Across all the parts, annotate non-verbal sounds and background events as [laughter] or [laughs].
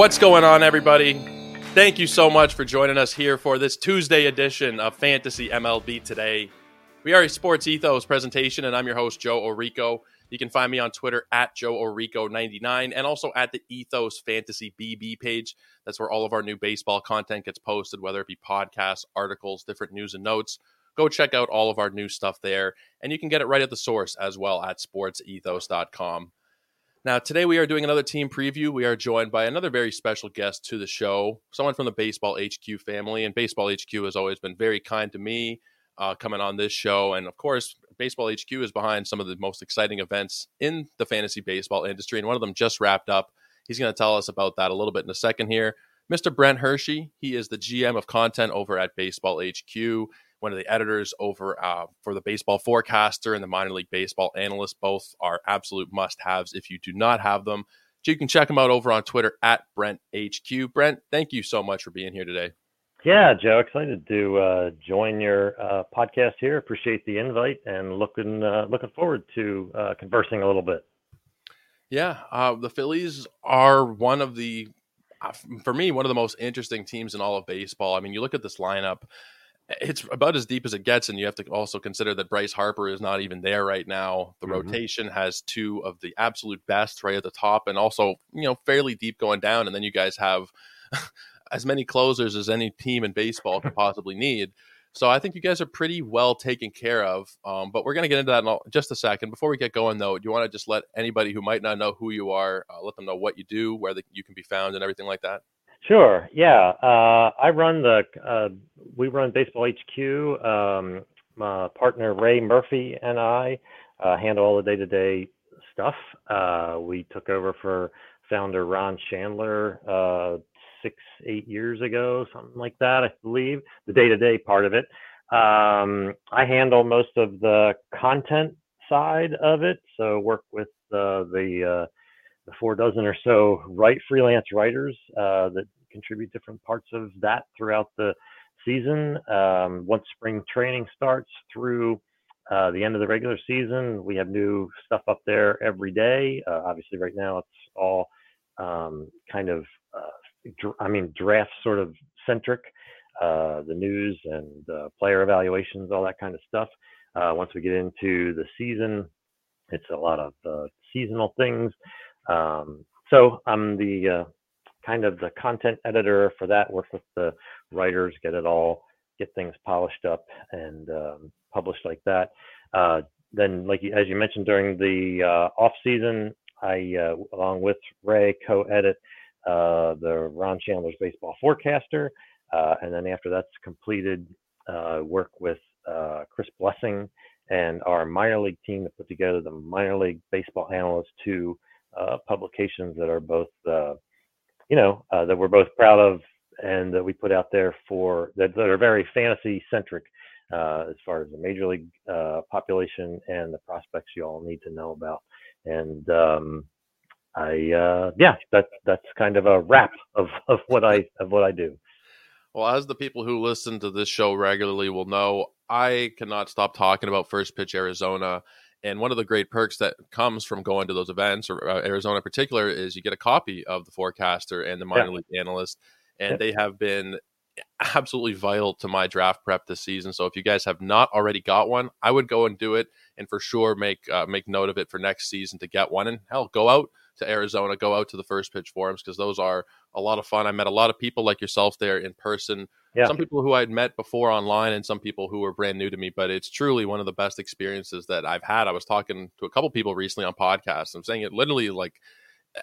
What's going on, everybody? Thank you so much for joining us here for this Tuesday edition of Fantasy MLB Today. We are a Sports Ethos presentation, and I'm your host, Joe Orrico. You can find me on Twitter at Joe Orrico99 and also at the Ethos Fantasy BB page. That's where all of our new baseball content gets posted, whether it be podcasts, articles, different news and notes. Go check out all of our new stuff there, and you can get it right at the source as well at sportsethos.com. Now, today we are doing another team preview. We are joined by another very special guest to the show, someone from the Baseball HQ family. And Baseball HQ has always been very kind to me uh, coming on this show. And of course, Baseball HQ is behind some of the most exciting events in the fantasy baseball industry. And one of them just wrapped up. He's going to tell us about that a little bit in a second here. Mr. Brent Hershey, he is the GM of content over at Baseball HQ one of the editors over uh, for the Baseball Forecaster and the Minor League Baseball Analyst. Both are absolute must-haves. If you do not have them, So you can check them out over on Twitter at Brent HQ. Brent, thank you so much for being here today. Yeah, Joe, excited to uh, join your uh, podcast here. Appreciate the invite and looking uh, looking forward to uh, conversing a little bit. Yeah, uh, the Phillies are one of the, uh, for me, one of the most interesting teams in all of baseball. I mean, you look at this lineup it's about as deep as it gets, and you have to also consider that Bryce Harper is not even there right now. The mm-hmm. rotation has two of the absolute best right at the top, and also you know fairly deep going down. And then you guys have [laughs] as many closers as any team in baseball could [laughs] possibly need. So I think you guys are pretty well taken care of. Um, but we're going to get into that in just a second. Before we get going, though, do you want to just let anybody who might not know who you are, uh, let them know what you do, where the, you can be found, and everything like that? Sure. Yeah. Uh, I run the, uh, we run Baseball HQ. Um, my partner Ray Murphy and I uh, handle all the day to day stuff. Uh, we took over for founder Ron Shandler uh, six, eight years ago, something like that, I believe, the day to day part of it. Um, I handle most of the content side of it. So work with uh, the, the four dozen or so write freelance writers uh, that contribute different parts of that throughout the season. Um, once spring training starts through uh, the end of the regular season, we have new stuff up there every day. Uh, obviously, right now it's all um, kind of, uh, dr- I mean, draft sort of centric. Uh, the news and player evaluations, all that kind of stuff. once we get into the season, it's a lot of seasonal things. Um, so I'm the uh, kind of the content editor for that. Work with the writers, get it all, get things polished up and um, published like that. Uh, then, like as you mentioned during the uh, off season, I uh, along with Ray co-edit uh, the Ron Shandler's Baseball Forecaster, uh, and then after that's completed, work with Chris Blessing and our minor league team to put together the minor league baseball analyst two uh, publications that are both, uh, you know, uh, that we're both proud of and that we put out there for that, that are very fantasy centric uh, as far as the major league uh, population and the prospects you all need to know about. And um, I, uh, yeah, that's that's kind of a wrap of, of what I of what I do. Well, as the people who listen to this show regularly will know, I cannot stop talking about First Pitch Arizona and one of the great perks that comes from going to those events, or uh, Arizona in particular, is you get a copy of the forecaster and the minor yeah. league analyst, and yeah. they have been absolutely vital to my draft prep this season. So if you guys have not already got one, I would go and do it, and for sure make uh, make note of it for next season to get one. And hell, go out to Arizona, go out to the first pitch forums because those are a lot of fun. I met a lot of people like yourself there in person. Yeah. Some people who I'd met before online and some people who were brand new to me, but it's truly one of the best experiences that I've had. I was talking to a couple people recently on podcasts. I'm saying it literally like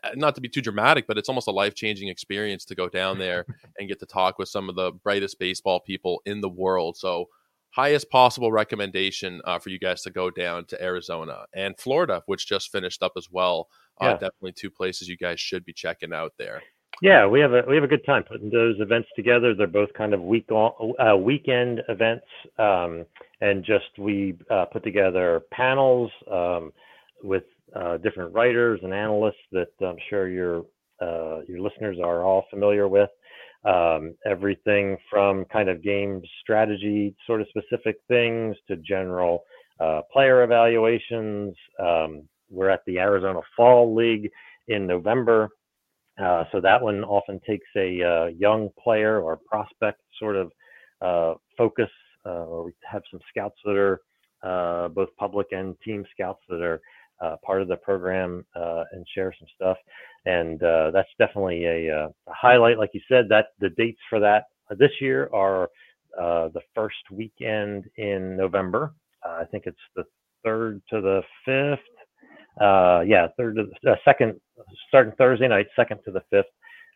eh, not to be too dramatic, but it's almost a life changing experience to go down [laughs] there and get to talk with some of the brightest baseball people in the world. So, highest possible recommendation uh, for you guys to go down to Arizona and Florida, which just finished up as well. Uh, yeah. Definitely two places you guys should be checking out there. Yeah, we have a we have a good time putting those events together. They're both kind of week uh, weekend events, um, and just we uh, put together panels um, with uh, different writers and analysts that I'm sure your uh, your listeners are all familiar with. Um, everything from kind of game strategy, sort of specific things, to general uh, player evaluations. Um, we're at the Arizona Fall League in November Uh, so that one often takes a uh, young player or prospect sort of uh, focus, uh, or we have some scouts that are uh, both public and team scouts that are part of the program and share some stuff. And that's definitely a, a, highlight. Like you said, that the dates for that this year are the first weekend in November. I think it's the third to the fifth. Uh, yeah, third uh, second, starting Thursday night, second to the fifth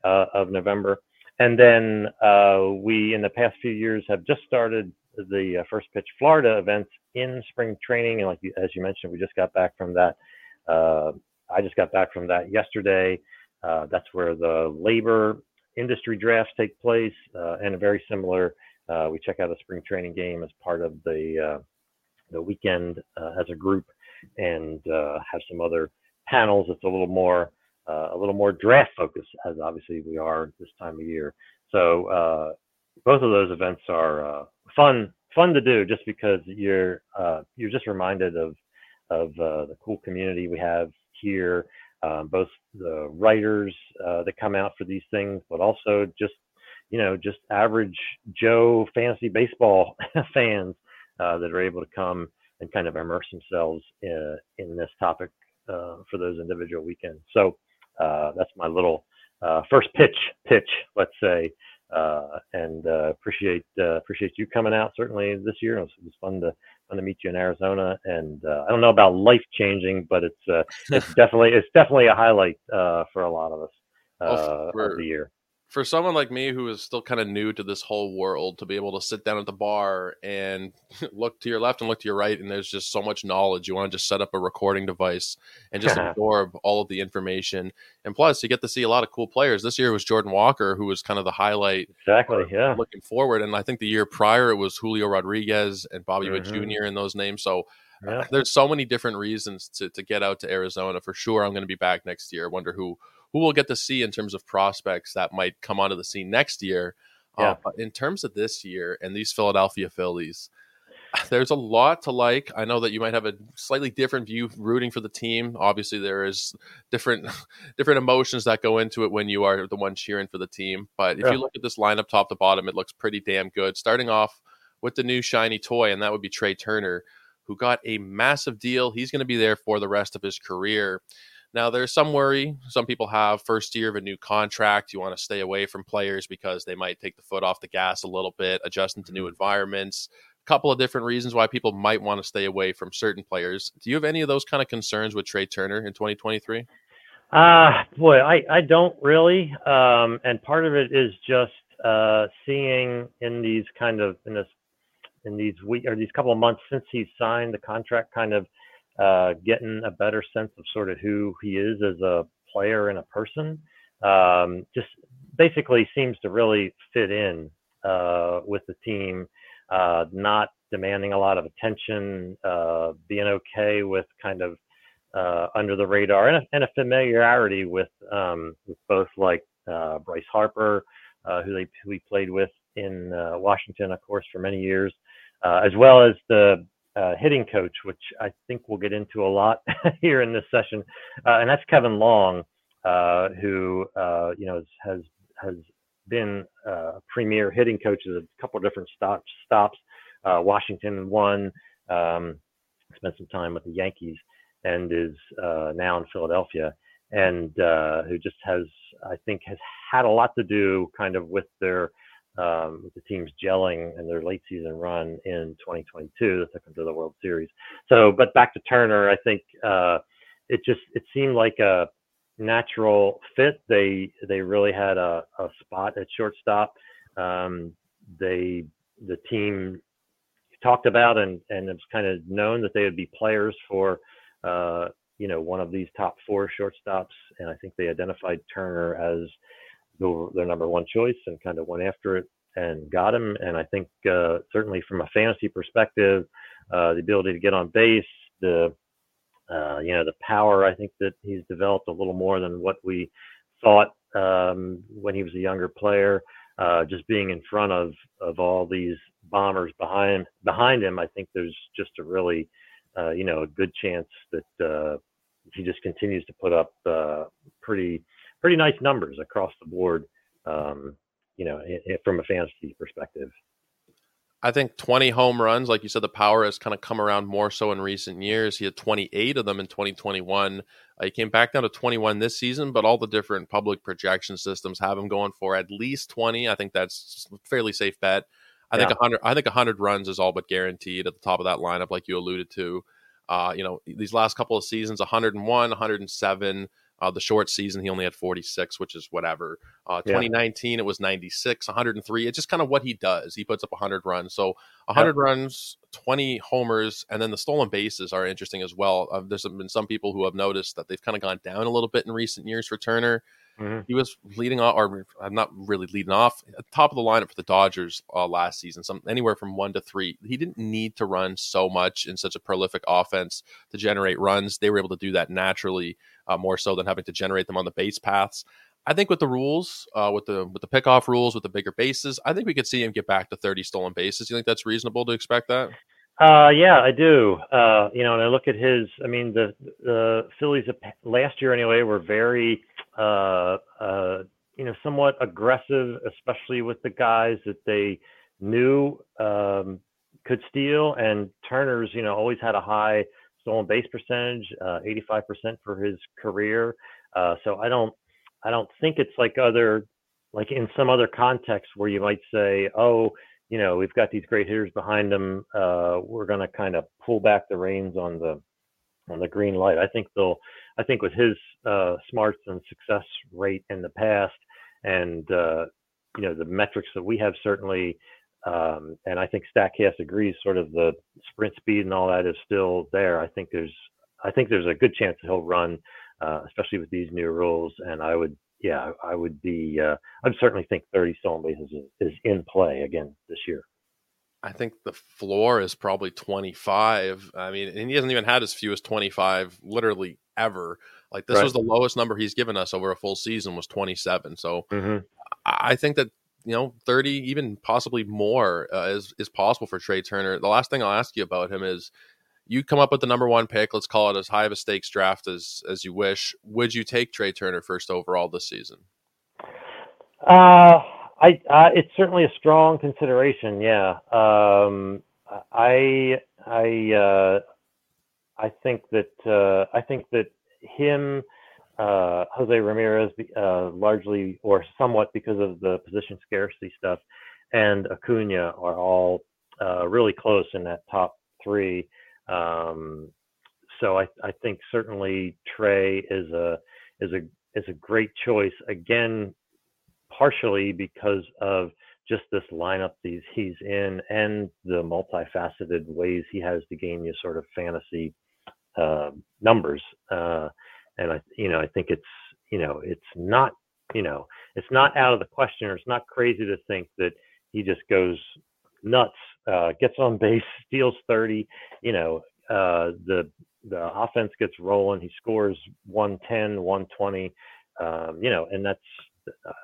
uh, of November. And then uh, we, in the past few years, have just started the uh, first pitch Florida events in spring training. And like you, as you mentioned, we just got back from that. Uh, I just got back from that yesterday. that's where the LABR industry drafts take place, and a very similar. we check out a spring training game as part of the the weekend as a group and uh, have some other panels that's a little more uh, a little more draft focused as obviously we are this time of year. So uh, both of those events are uh, fun fun to do just because you're uh, you're just reminded of of the cool community we have here um, both the writers that come out for these things but also just you know just average joe fantasy baseball [laughs] fans uh, that are able to come and kind of immerse themselves in, in this topic uh, for those individual weekends. So uh, that's my little uh, first pitch pitch, let's say. Uh, and appreciate appreciate you coming out certainly this year. It was, it was fun to fun to meet you in Arizona. And I don't know about life changing, but it's it's [laughs] definitely it's definitely a highlight for a lot of us oh, for, of the year for someone like me who is still kind of new to this whole world to be able to sit down at the bar and [laughs] look to your left and look to your right and there's just so much knowledge you want to just set up a recording device and just [laughs] absorb all of the information. And plus you get to see a lot of cool players. This year was jordan walker who was kind of the highlight exactly yeah. looking forward and i think the year prior it was julio rodriguez and bobby mm-hmm. Witt jr and those names. So yeah. there's so many different reasons to, to get out to arizona for sure. I'm going to be back next year. I wonder who who we'll get to see in terms of prospects that might come onto the scene next year. Uh, yeah. Uh, but in terms of this year and these Philadelphia Phillies, [sighs] there's a lot to like. I know that you might have a slightly different view rooting for the team. Obviously, there is different [laughs] different emotions that go into it when you are the one cheering for the team. But if yeah. you look at this lineup top to bottom, it looks pretty damn good. Starting off with the new shiny toy, and that would be Trea Turner, who got a massive deal. He's going to be there for the rest of his career. Now, there's some worry. Some people have first year of a new contract. You want to stay away from players because they might take the foot off the gas a little bit, adjusting to new mm-hmm. environments. A couple of different reasons why people might want to stay away from certain players. Do you have any of those kind of concerns with Trea Turner in 2023? Uh, boy, I, I don't really. Um, and part of it is just uh, seeing in these kind of, in this, in these week or these couple of months since he signed the contract, kind of uh, getting a better sense of sort of who he is as a player and a person. Um, just basically seems to really fit in uh, with the team, uh, not demanding a lot of attention, uh, being okay with kind of uh, under the radar and a, and a familiarity with, um, with both like uh, Bryce Harper, who they who he played with in Washington, of course, for many years, as well as the uh, hitting coach, which I think we'll get into a lot [laughs] here in this session, uh, and that's Kevin Long, uh, who uh, you know has has been uh, a premier hitting coach at a couple of different stops. Stops, uh, Washington won, um, spent some time with the Yankees, and is now in Philadelphia, and who just has I think has had a lot to do kind of with their um, with the teams gelling and their late season run in 2022 that took them to the World Series. So, but back to Turner, I think uh, it just it seemed like a natural fit. They they really had a, a spot at shortstop. Um, they the team talked about and and it's kind of known that they would be players for uh, you know one of these top four shortstops, and I think they identified Turner as their number one choice and kind of went after it and got him. And I think uh, certainly from a fantasy perspective, uh, the ability to get on base, the uh, you know the power, I think that he's developed a little more than what we thought um, when he was a younger player. Uh, just being in front of of all these bombers behind behind him, I think there's just a really uh, you know a good chance that uh, he just continues to put up pretty pretty nice numbers across the board. Um, you know, it, it, from a fantasy perspective. I think 20 home runs, like you said, the power has kind of come around more so in recent years. He had 28 of them in 2021. Uh, he came back down to 21 this season, but all the different public projection systems have him going for at least 20. I think that's a fairly safe bet. I yeah. think 100. I think 100 runs is all but guaranteed at the top of that lineup, like you alluded to. Uh, you know, these last couple of seasons, 101, 107. Uh, the short season, he only had 46, which is whatever. Uh, 2019, yeah. it was 96, 103. It's just kind of what he does. He puts up 100 runs. So 100 yep. runs, 20 homers, and then the stolen bases are interesting as well. Uh, there's been some people who have noticed that they've kind of gone down a little bit in recent years for Turner. Mm-hmm. He was leading off, or I'm not really leading off, top of the lineup for the Dodgers uh, last season, some anywhere from one to three. He didn't need to run so much in such a prolific offense to generate runs. They were able to do that naturally, uh, more so than having to generate them on the base paths. I think with the rules, uh, with the with the pickoff rules, with the bigger bases, I think we could see him get back to 30 stolen bases. You think that's reasonable to expect that? Uh, yeah, I do. Uh, you know, and I look at his. I mean, the the Phillies last year anyway were very, uh, uh, you know, somewhat aggressive, especially with the guys that they knew um, could steal. And Turner's, you know, always had a high stolen base percentage, uh, 85% for his career. Uh, so I don't, I don't think it's like other, like in some other context where you might say, oh, you know, we've got these great hitters behind them. Uh, we're going to kind of pull back the reins on the on the green light. I think they'll. I think with his uh, smarts and success rate in the past, and uh, you know the metrics that we have certainly, um, and I think Statcast agrees. Sort of the sprint speed and all that is still there. I think there's. I think there's a good chance that he'll run, uh, especially with these new rules. And I would yeah, I would be. Uh, I'd certainly think 30 stolen bases is, is in play again this year. I think the floor is probably 25. I mean, and he hasn't even had as few as 25 literally ever. Like this right. was the lowest number he's given us over a full season was 27. So mm-hmm. I think that you know 30, even possibly more, uh, is is possible for Trea Turner. The last thing I'll ask you about him is you come up with the number one pick. Let's call it as high of a stakes draft as as you wish. Would you take Trea Turner first overall this season? Uh, I uh, it's certainly a strong consideration. Yeah. Um, I I uh, I think that uh, I think that him. Uh, Jose Ramirez, uh, largely or somewhat because of the position scarcity stuff, and Acuna are all uh, really close in that top three. Um, so I, I think certainly Trea is a is a is a great choice again, partially because of just this lineup he's he's in and the multifaceted ways he has to gain you sort of fantasy uh, numbers. Uh, and I you know I think it's you know it's not you know it's not out of the question or it's not crazy to think that he just goes nuts, uh, gets on base, [laughs] steals 30, you know, uh, the the offense gets rolling. He scores 110, 120, um, you know, and that's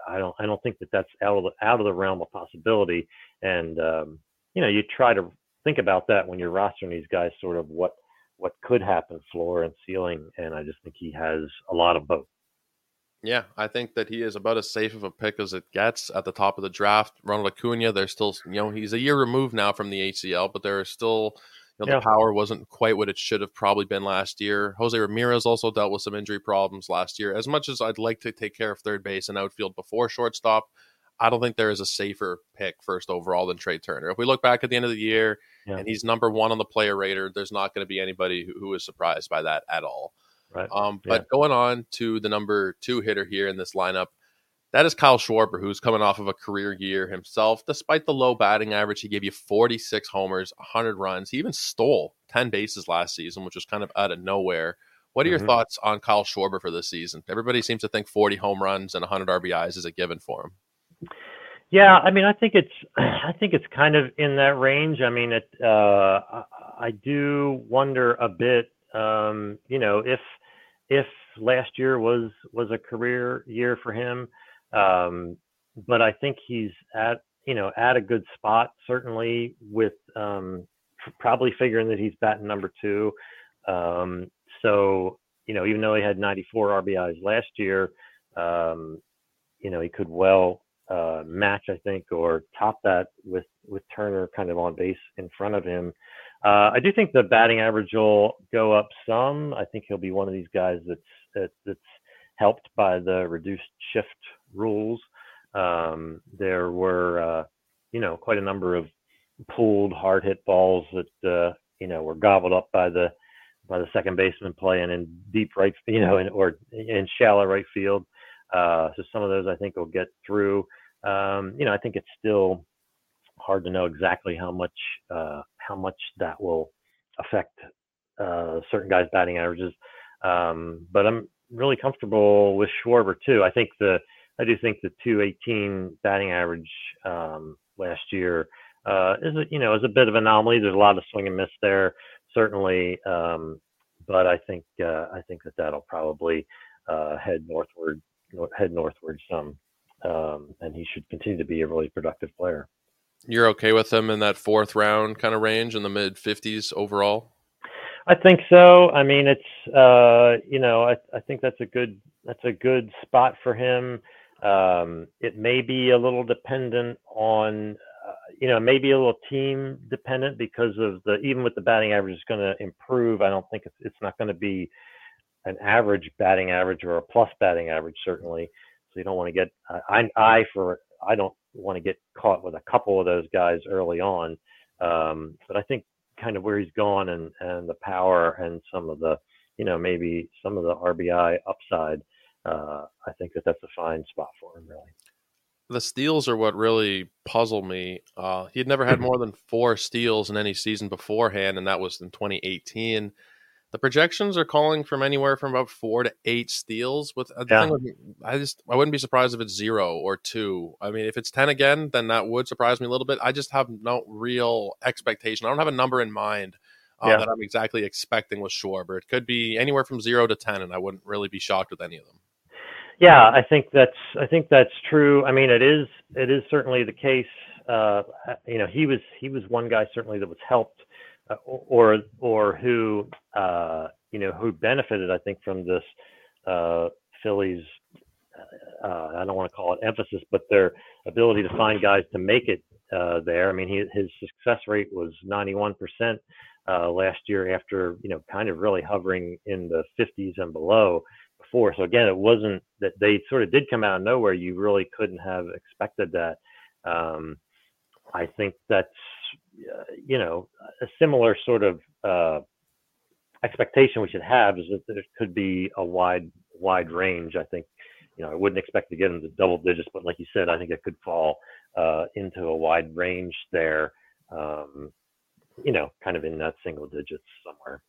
I don't I don't think that that's out of the out of the realm of possibility. And um, you know, you try to think about that when you're rostering these guys, sort of what what could happen, floor and ceiling. And I just think he has a lot of both. Yeah, I think that he is about as safe of a pick as it gets at the top of the draft. Ronald Acuna, there's still, you know, he's a year removed now from the ACL, but there are still, you know, yeah. the power wasn't quite what it should have probably been last year. Jose Ramirez also dealt with some injury problems last year. As much as I'd like to take care of third base and outfield before shortstop, I don't think there is a safer pick first overall than Trea Turner. If we look back at the end of the year yeah. and he's number one on the player rater, there's not going to be anybody who, who is surprised by that at all. Right. Um, but yeah. going on to the number two hitter here in this lineup, that is Kyle Schwarber, who's coming off of a career year himself. Despite the low batting average, he gave you 46 homers, 100 runs. He even stole 10 bases last season, which was kind of out of nowhere. What are your mm-hmm. thoughts on Kyle Schwarber for this season? Everybody seems to think 40 home runs and 100 RBIs is a given for him. Yeah, I mean, I think it's, [clears throat] I think it's kind of in that range. I mean, it, uh, I do wonder a bit, um, you know, if if last year was was a career year for him. Um, but I think he's at you know at a good spot certainly with um, probably figuring that he's batting number two. Um, so you know even though he had 94 RBIs last year, Um, you know, he could well uh, match, I think, or top that with with Turner kind of on base in front of him. Uh, I do think the batting average will go up some. I think he'll be one of these guys that's that, that's helped by the reduced shift rules. Um, there were, uh, you know, quite a number of pulled, hard hit balls that uh, you know were gobbled up by the by the second baseman playing in deep right, you know, in, or in shallow right field. Uh, so some of those I think will get through. Um, you know, I think it's still hard to know exactly how much uh, how much that will affect uh, certain guys' batting averages. Um, but I'm really comfortable with Schwarber too. I think the I do think the 218 batting average um, last year uh, is a, you know is a bit of an anomaly. There's a lot of swing and miss there, certainly, um, but I think uh, I think that that'll probably uh, head northward head northward some, um, and he should continue to be a really productive player. You're okay with him in that fourth round kind of range in the mid 50s overall? I think so. I mean, it's uh, you know, I, I think that's a good that's a good spot for him. Um, it may be a little dependent on, uh, you know, maybe a little team dependent because of the even with the batting average is going to improve. I don't think it's it's not going to be an average batting average or a plus batting average certainly. You don't want to get I I for I don't want to get caught with a couple of those guys early on. Um, but I think kind of where he's gone and and the power and some of the you know maybe some of the RBI upside. Uh, I think that that's a fine spot for him really. The steals are what really puzzle me. Uh, he had never had [clears throat] more than four steals in any season beforehand, and that was in 2018 the projections are calling from anywhere from about four to eight steals. With uh, yeah. I just I wouldn't be surprised if it's zero or two. I mean, if it's ten again, then that would surprise me a little bit. I just have no real expectation. I don't have a number in mind uh, yeah. that I'm exactly expecting with Schwarber. It could be anywhere from zero to ten, and I wouldn't really be shocked with any of them. Yeah, I think that's I think that's true. I mean, it is it is certainly the case. Uh, you know, he was he was one guy certainly that was helped uh, or or who uh, you know who benefited, I think, from this uh, Phillies. Uh, uh, I don't want to call it emphasis, but their ability to find guys to make it uh, there. I mean, he, his success rate was 91% last year, after you know, kind of really hovering in the 50s and below before. So again, it wasn't that they sort of did come out of nowhere. You really couldn't have expected that. Um, I think that's uh, you know, a similar sort of uh, expectation we should have is that there could be a wide wide range. I think, you know, I wouldn't expect to get into double digits, but like you said, I think it could fall uh, into a wide range there. Um, you know, kind of in that single digits somewhere.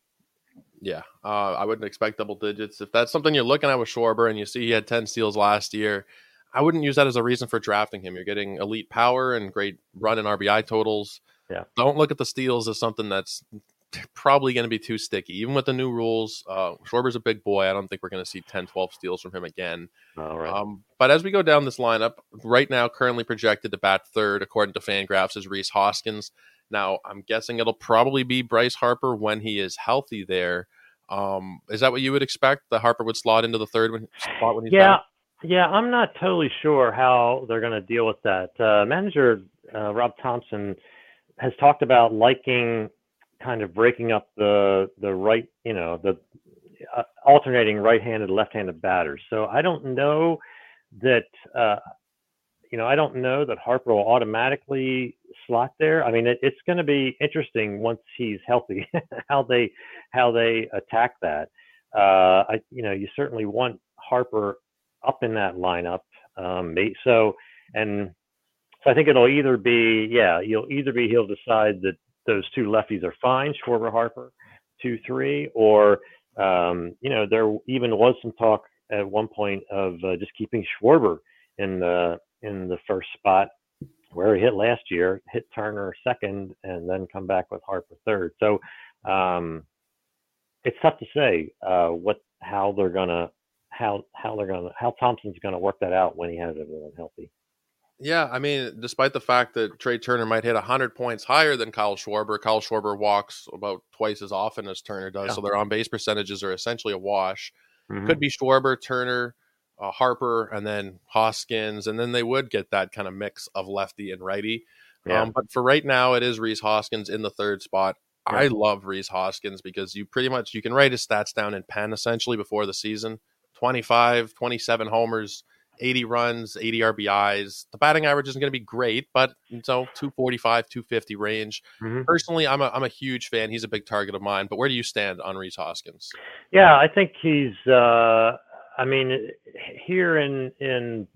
Yeah, uh, I wouldn't expect double digits. If that's something you're looking at with Schwarber and you see he had 10 steals last year, I wouldn't use that as a reason for drafting him. You're getting elite power and great run and RBI totals. Yeah. Don't look at the steals as something that's [laughs] probably going to be too sticky. Even with the new rules, uh, Schwarber's a big boy. I don't think we're going to see 10, 12 steals from him again. All right. Um, but as we go down this lineup, right now, currently projected to bat third, according to Fangraphs, is Rhys Hoskins. Now, I'm guessing it'll probably be Bryce Harper when he is healthy there. Um, is that what you would expect? That Harper would slot into the third when, spot when he's yeah. back? Yeah, I'm not totally sure how they're going to deal with that. Uh, manager uh, Rob Thomson has talked about liking kind of breaking up the the right, you know, the uh, alternating right-handed, left-handed batters. So I don't know that, uh, you know, I don't know that Harper will automatically slot there. I mean, it, it's going to be interesting once he's healthy [laughs] how they how they attack that. Uh, I, you know, you certainly want Harper up in that lineup. Um, so, and so I think it'll either be, yeah, you'll either be he'll decide that those two lefties are fine, Schwarber Harper, two three, or um, you know there even was some talk at one point of uh, just keeping Schwarber in the in the first spot where he hit last year, hit Turner second, and then come back with Harper third. So um, it's tough to say uh, what how they're gonna how how they're gonna how Thomson's gonna work that out when he has everyone healthy. Yeah, I mean, despite the fact that Trea Turner might hit 100 points higher than Kyle Schwarber, Kyle Schwarber walks about twice as often as Turner does, yeah. so their on base percentages are essentially a wash. Mm-hmm. Could be Schwarber, Turner, uh, Harper and then Hoskins, and then they would get that kind of mix of lefty and righty. Yeah. Um, but for right now, it is Rhys Hoskins in the third spot. Yeah. I love Rhys Hoskins because you pretty much you can write his stats down in pen essentially before the season. 25, 27 homers, 80 runs, 80 RBIs. The batting average isn't going to be great, but you know, 245, 250 range. Mm-hmm. Personally, I'm a, I'm a huge fan. He's a big target of mine. But where do you stand on Rhys Hoskins? Yeah, I think he's. Uh, I mean, here in in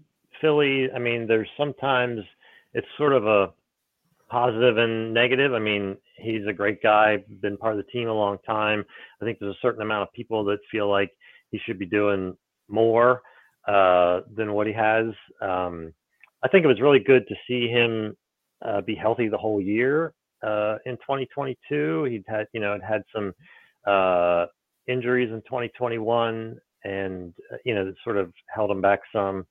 Philly, I mean, there's sometimes it's sort of a positive and negative. I mean, he's a great guy, been part of the team a long time. I think there's a certain amount of people that feel like he should be doing more uh, than what he has. Um, I think it was really good to see him uh, be healthy the whole year uh, in 2022. He'd had, you know, had some uh, injuries in 2021, and uh, you know, sort of held him back some.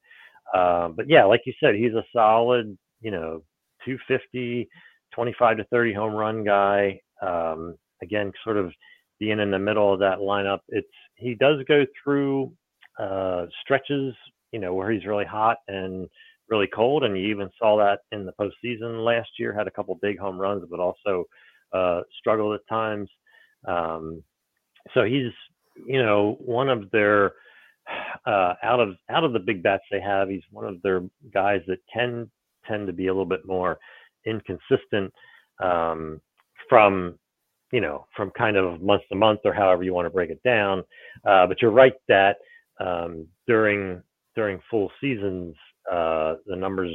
Uh, but yeah, like you said, he's a solid, you know, 250, 25 to 30 home run guy. Um, again, sort of being in the middle of that lineup. It's he does go through uh, stretches, you know, where he's really hot and really cold, and you even saw that in the postseason last year. Had a couple big home runs, but also uh, struggled at times. Um, so he's, you know, one of their [sighs] uh, out of out of the big bats they have. He's one of their guys that can tend to be a little bit more inconsistent um, from you know from kind of month to month or however you want to break it down. Uh, but you're right that um, during during full seasons, uh, the numbers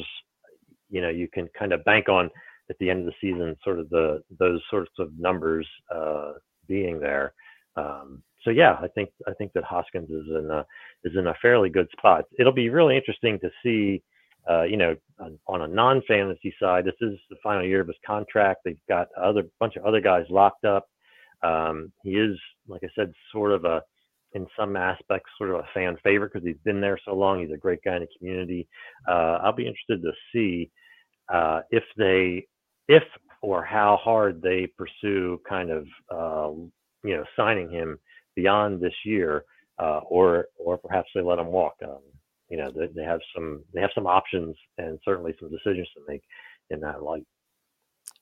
you know you can kind of bank on at the end of the season, sort of the those sorts of numbers uh, being there. Um, so yeah, I think I think that Hoskins is in a is in a fairly good spot. It'll be really interesting to see uh, you know, on, on a non-fantasy side, this is the final year of his contract. They've got other bunch of other guys locked up. Um, he is, like I said, sort of a, in some aspects, sort of a fan favorite because he's been there so long. He's a great guy in the community. Uh, I'll be interested to see uh, if they, if or how hard they pursue kind of, uh, you know, signing him beyond this year, uh, or or perhaps they let him walk. Um, you know they, they have some they have some options and certainly some decisions to make in that light.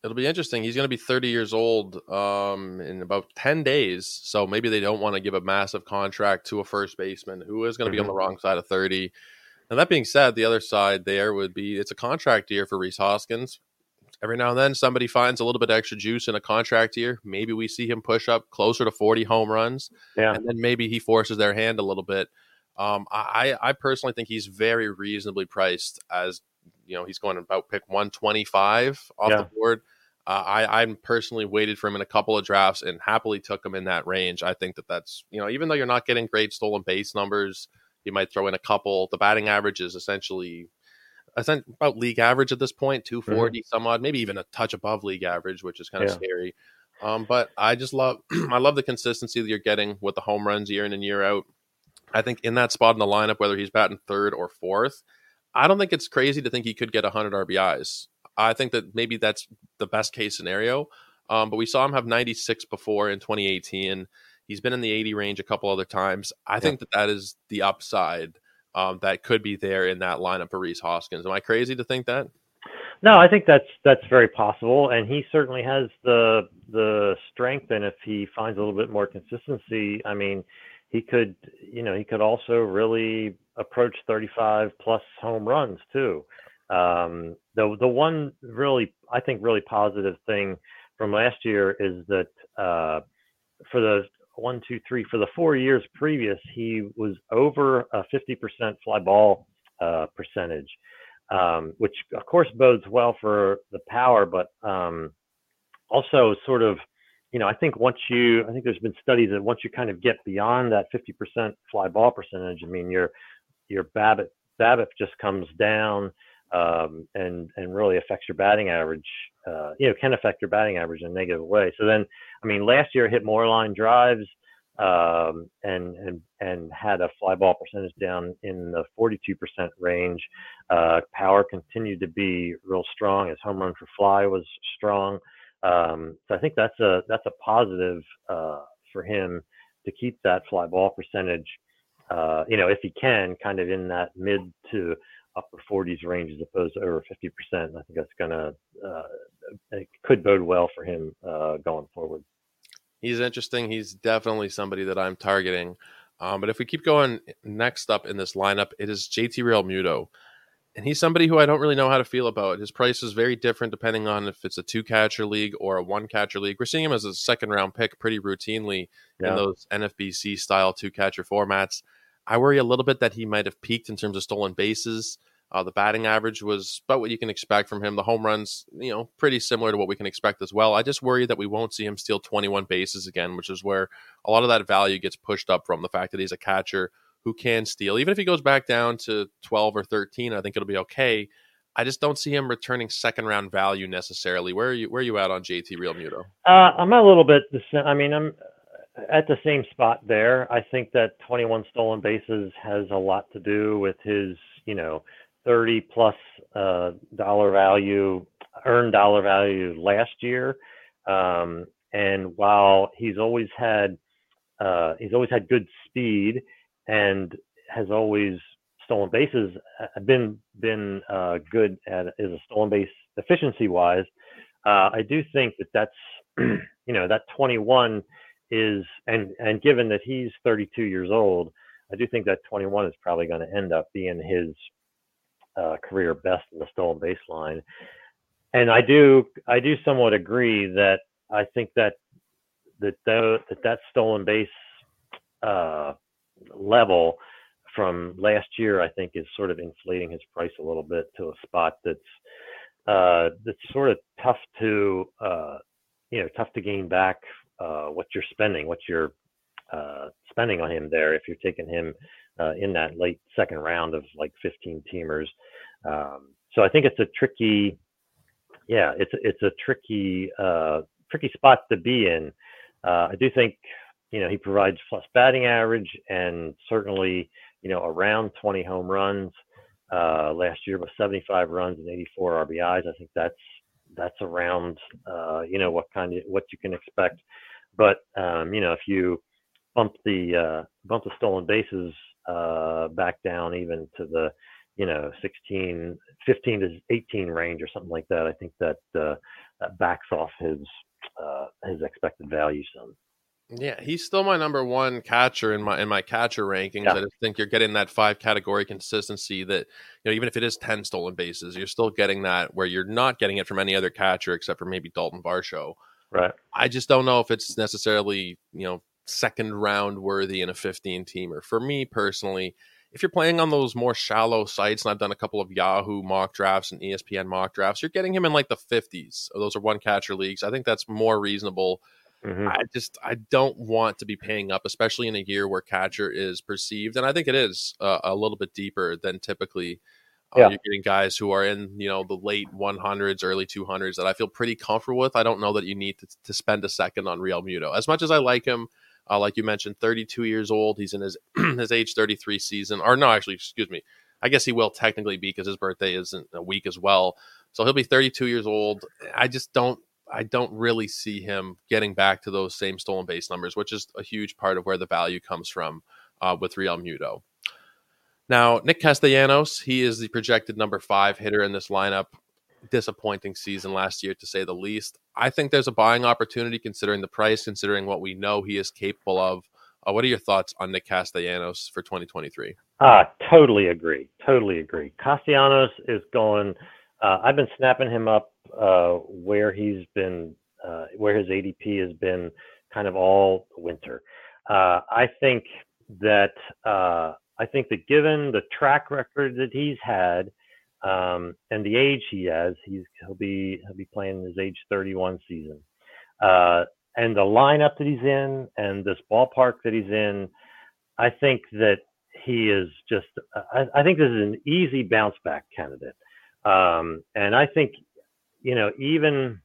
It'll be interesting. He's going to be 30 years old um, in about 10 days. So maybe they don't want to give a massive contract to a first baseman who is going to be mm-hmm. on the mm-hmm. wrong side of 30. And that being said, the other side there would be it's a contract year for Rhys Hoskins. Every now and then, somebody finds a little bit extra juice in a contract year. Maybe we see him push up closer to 40 home runs. Yeah. And then maybe he forces their hand a little bit. Um, I, I personally think he's very reasonably priced as you know he's going about pick 125 off yeah. the board. Uh, I I personally waited for him in a couple of drafts and happily took him in that range. I think that that's you know even though you're not getting great stolen base numbers, you might throw in a couple. The batting average is essentially about league average at this point, 240 mm-hmm. some odd, maybe even a touch above league average, which is kind of yeah. scary. Um, but I just love [clears throat] I love the consistency that you're getting with the home runs year in and year out. I think in that spot in the lineup, whether he's batting third or fourth, I don't think it's crazy to think he could get 100 RBIs. I think that maybe that's the best case scenario. Um, but we saw him have 96 before in 2018. He's been in the 80 range a couple other times. I yeah. think that that is the upside um, that could be there in that lineup for Rhys Hoskins. Am I crazy to think that? No, I think that's that's very possible, and he certainly has the the strength. And if he finds a little bit more consistency, I mean, he could, you know, he could also really approach 35 plus home runs too. Um, the the one really, I think, really positive thing from last year is that uh, for the one, two, three, for the four years previous, he was over a 50% fly ball uh, percentage, um, which of course bodes well for the power, but um, also sort of you know, I think once you, I think there's been studies that once you kind of get beyond that 50% fly ball percentage, I mean, your your BABIP BABIP just comes down um, and and really affects your batting average. Uh, you know, can affect your batting average in a negative way. So then, I mean, last year I hit more line drives um, and and and had a fly ball percentage down in the 42% range. Uh, power continued to be real strong. His home run for fly was strong. Um, so I think that's a that's a positive uh, for him to keep that fly ball percentage uh, you know, if he can, kind of in that mid to upper 40s range as opposed to over 50%. I think that's gonna uh, it could bode well for him uh, going forward. He's interesting. He's definitely somebody that I'm targeting. Um, but if we keep going, next up in this lineup, it is JT Realmuto and he's somebody who I don't really know how to feel about. His price is very different depending on if it's a two catcher league or a one catcher league. We're seeing him as a second round pick pretty routinely yeah. in those NFBC style two catcher formats. I worry a little bit that he might have peaked in terms of stolen bases. Uh, the batting average was about what you can expect from him. The home runs, you know, pretty similar to what we can expect as well. I just worry that we won't see him steal 21 bases again, which is where a lot of that value gets pushed up from the fact that he's a catcher who can steal. Even if he goes back down to 12 or 13, I think it'll be okay. I just don't see him returning second round value necessarily. Where are you where are you at on JT Realmuto? Uh, I'm a little bit. I mean, I'm at the same spot there. I think that 21 stolen bases has a lot to do with his, you know, 30 plus uh, dollar value, earned dollar value last year. Um, and while he's always had, uh, he's always had good speed, and has always stolen bases uh, been been uh, good at is a stolen base efficiency wise. Uh, I do think that that's [clears throat] you know that 21 is and and given that he's 32 years old, I do think that 21 is probably going to end up being his uh, career best in the stolen base line. And I do I do somewhat agree that I think that that that, that stolen base uh, level from last year, I think, is sort of inflating his price a little bit to a spot that's uh, that's sort of tough to uh, you know tough to gain back uh, what you're spending, what you're uh, spending on him there if you're taking him uh, in that late second round of like 15 teamers. Um, so I think it's a tricky, yeah, it's it's a tricky uh, tricky spot to be in. I do think you know, he provides plus batting average and certainly, you know, around 20 home runs. Uh, last year was 75 runs and 84 RBIs. I think that's that's around, uh, you know, what kind of what you can expect. But um, you know, if you bump the uh, bump the stolen bases uh, back down even to the, you know, 16, 15 to 18 range or something like that, I think that uh, that backs off his uh, his expected value some. Yeah, he's still my number one catcher in my in my catcher rankings. Yeah. I just think you're getting that five category consistency that you know even if it is ten stolen bases, you're still getting that where you're not getting it from any other catcher except for maybe Dalton Varsho. Right. I just don't know if it's necessarily you know second round worthy in a 15 teamer. For me personally, if you're playing on those more shallow sites, and I've done a couple of Yahoo mock drafts and ESPN mock drafts, you're getting him in like the 50s. Those are one catcher leagues. I think that's more reasonable Mm-hmm. I just I don't want to be paying up, especially in a year where catcher is perceived, and I think it is uh, a little bit deeper than typically. Uh, yeah. You're getting guys who are in you know the late 100s, early 200s that I feel pretty comfortable with. I don't know that you need to, to spend a second on Realmuto As much as I like him, uh, like you mentioned, 32 years old. He's in his [clears throat] his age 33 season, or no, actually, excuse me. I guess he will technically be because his birthday isn't a week as well. So he'll be 32 years old. I just don't I don't really see him getting back to those same stolen base numbers, which is a huge part of where the value comes from uh, with Realmuto. Now, Nick Castellanos, he is the projected number five hitter in this lineup. Disappointing season last year, to say the least. I think there's a buying opportunity considering the price, considering what we know he is capable of. Uh, what are your thoughts on Nick Castellanos for 2023? Uh, totally agree. Totally agree. Castellanos is going. Uh, I've been snapping him up uh, where he's been, uh, where his ADP has been kind of all winter. Uh, I think that uh, I think that given the track record that he's had um, and the age he has, he's he'll be he'll be playing his age 31 season, uh, and the lineup that he's in and this ballpark that he's in, I think that he is just. I, I think this is an easy bounce back candidate. Um, and I think you know, even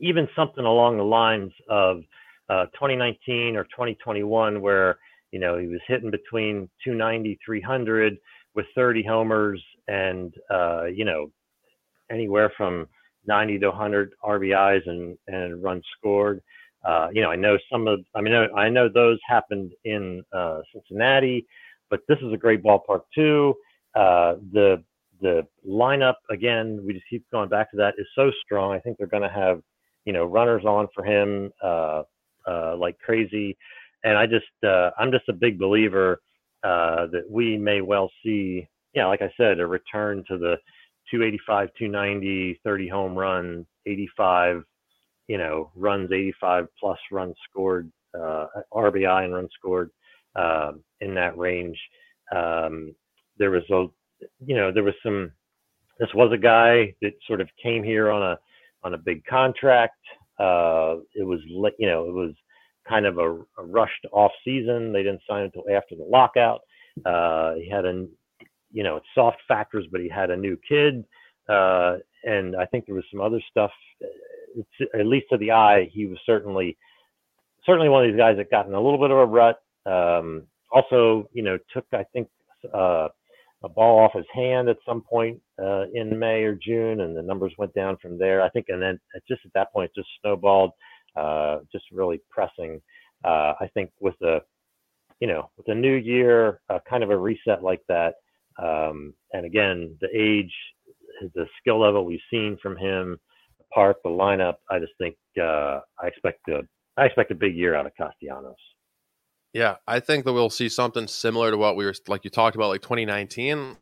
even something along the lines of uh, 2019 or 2021, where you know he was hitting between 290, 300 with 30 homers, and uh, you know anywhere from 90 to 100 RBIs and and runs scored. Uh, you know, I know some of, I mean, I know those happened in uh, Cincinnati. but this is a great ballpark too. Uh, the the lineup again, we just keep going back to that is so strong. I think they're going to have you know runners on for him uh, uh, like crazy, and I just uh, I'm just a big believer uh, that we may well see. Yeah, like I said, a return to the 285, 290, 30 home run, 85, you know, runs 85 plus runs scored, uh, RBI and runs scored uh, in that range. Um, there was a, you know, there was some. This was a guy that sort of came here on a on a big contract. Uh, it was, you know, it was kind of a, a rushed off season. They didn't sign until after the lockout. Uh, he had a, you know, soft factors, but he had a new kid, uh, and I think there was some other stuff. It's, at least to the eye, he was certainly certainly one of these guys that got in a little bit of a rut. Um, also, you know, took I think uh, a ball off his hand at some point uh, in May or June, and the numbers went down from there. I think, and then just at that point, just snowballed, uh, just really pressing. Uh, I think with the, you know, with a new year, uh, kind of a reset like that, um, and again, the age, the skill level we've seen from him, the park, the lineup. I just think uh, I expect a, I expect a big year out of Castellanos. Yeah, I think that we'll see something similar to what we were like you talked about, like 2019.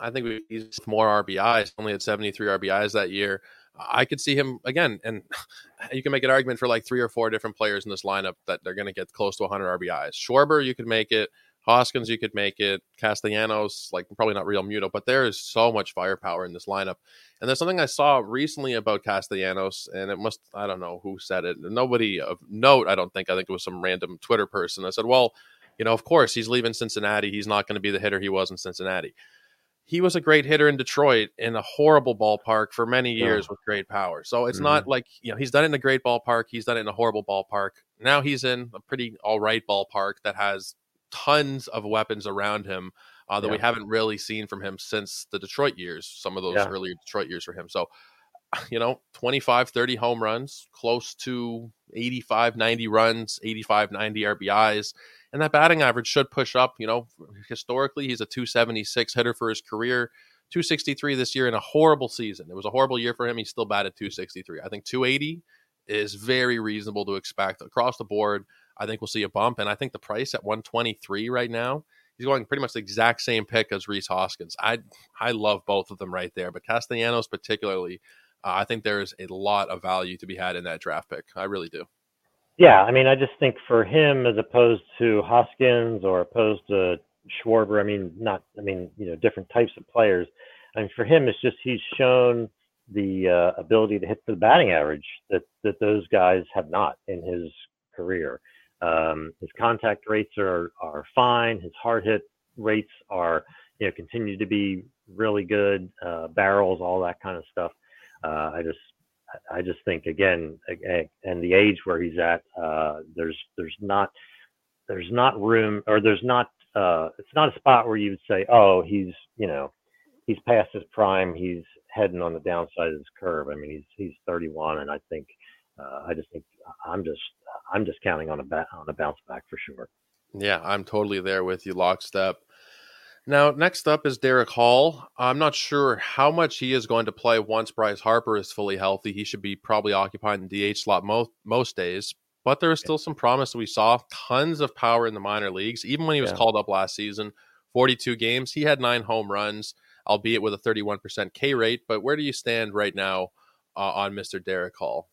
I think we used more RBIs, only had 73 RBIs that year. I could see him again, and [laughs] you can make an argument for like three or four different players in this lineup that they're going to get close to 100 RBIs. Schwarber, you could make it. Hoskins, you could make it. Castellanos, like probably not Realmuto, but there is so much firepower in this lineup. And there's something I saw recently about Castellanos, and it must, I don't know who said it. Nobody of note, I don't think. I think it was some random Twitter person that said, well, you know, of course, he's leaving Cincinnati. He's not going to be the hitter he was in Cincinnati. He was a great hitter in Detroit in a horrible ballpark for many years yeah. with great power. So it's mm-hmm. not like, you know, he's done it in a great ballpark. He's done it in a horrible ballpark. Now he's in a pretty all right ballpark that has tons of weapons around him uh, that yeah. we haven't really seen from him since the Detroit years, some of those yeah. earlier Detroit years for him. So, [laughs] you know, 25, 30 home runs, close to 85, 90 runs, 85, 90 RBIs. And that batting average should push up. You know, historically, he's a 276 hitter for his career. 263 this year in a horrible season. It was a horrible year for him. He still batted 263. I think 280 is very reasonable to expect across the board. I think we'll see a bump. And I think the price at 123 right now, he's going pretty much the exact same pick as Rhys Hoskins. I I love both of them right there, but Castellanos particularly, uh, I think there's a lot of value to be had in that draft pick. I really do. Yeah, I mean, I just think for him as opposed to Hoskins or opposed to Schwarber, I mean, not, I mean, you know, different types of players. I mean, for him, it's just he's shown the uh, ability to hit for the batting average that that those guys have not in his career. Um, his contact rates are are fine. His hard hit rates are you know continue to be really good. Uh, barrels, all that kind of stuff. Uh, I just I just think again, and the age where he's at, uh, there's there's not there's not room or there's not uh, it's not a spot where you would say, oh, he's you know he's past his prime. He's heading on the downside of his curve. I mean, he's he's 31, and I think uh, I just think I'm just I'm just counting on a ba- on a bounce back for sure. Yeah, I'm totally there with you, lockstep. Now, next up is Darick Hall. I'm not sure how much he is going to play once Bryce Harper is fully healthy. He should be probably occupying the DH slot most most days, but there is still some promise. We saw tons of power in the minor leagues, even when he was yeah. called up last season. 42 games, he had nine home runs, albeit with a 31% K rate. But where do you stand right now uh, on Mr. Darick Hall?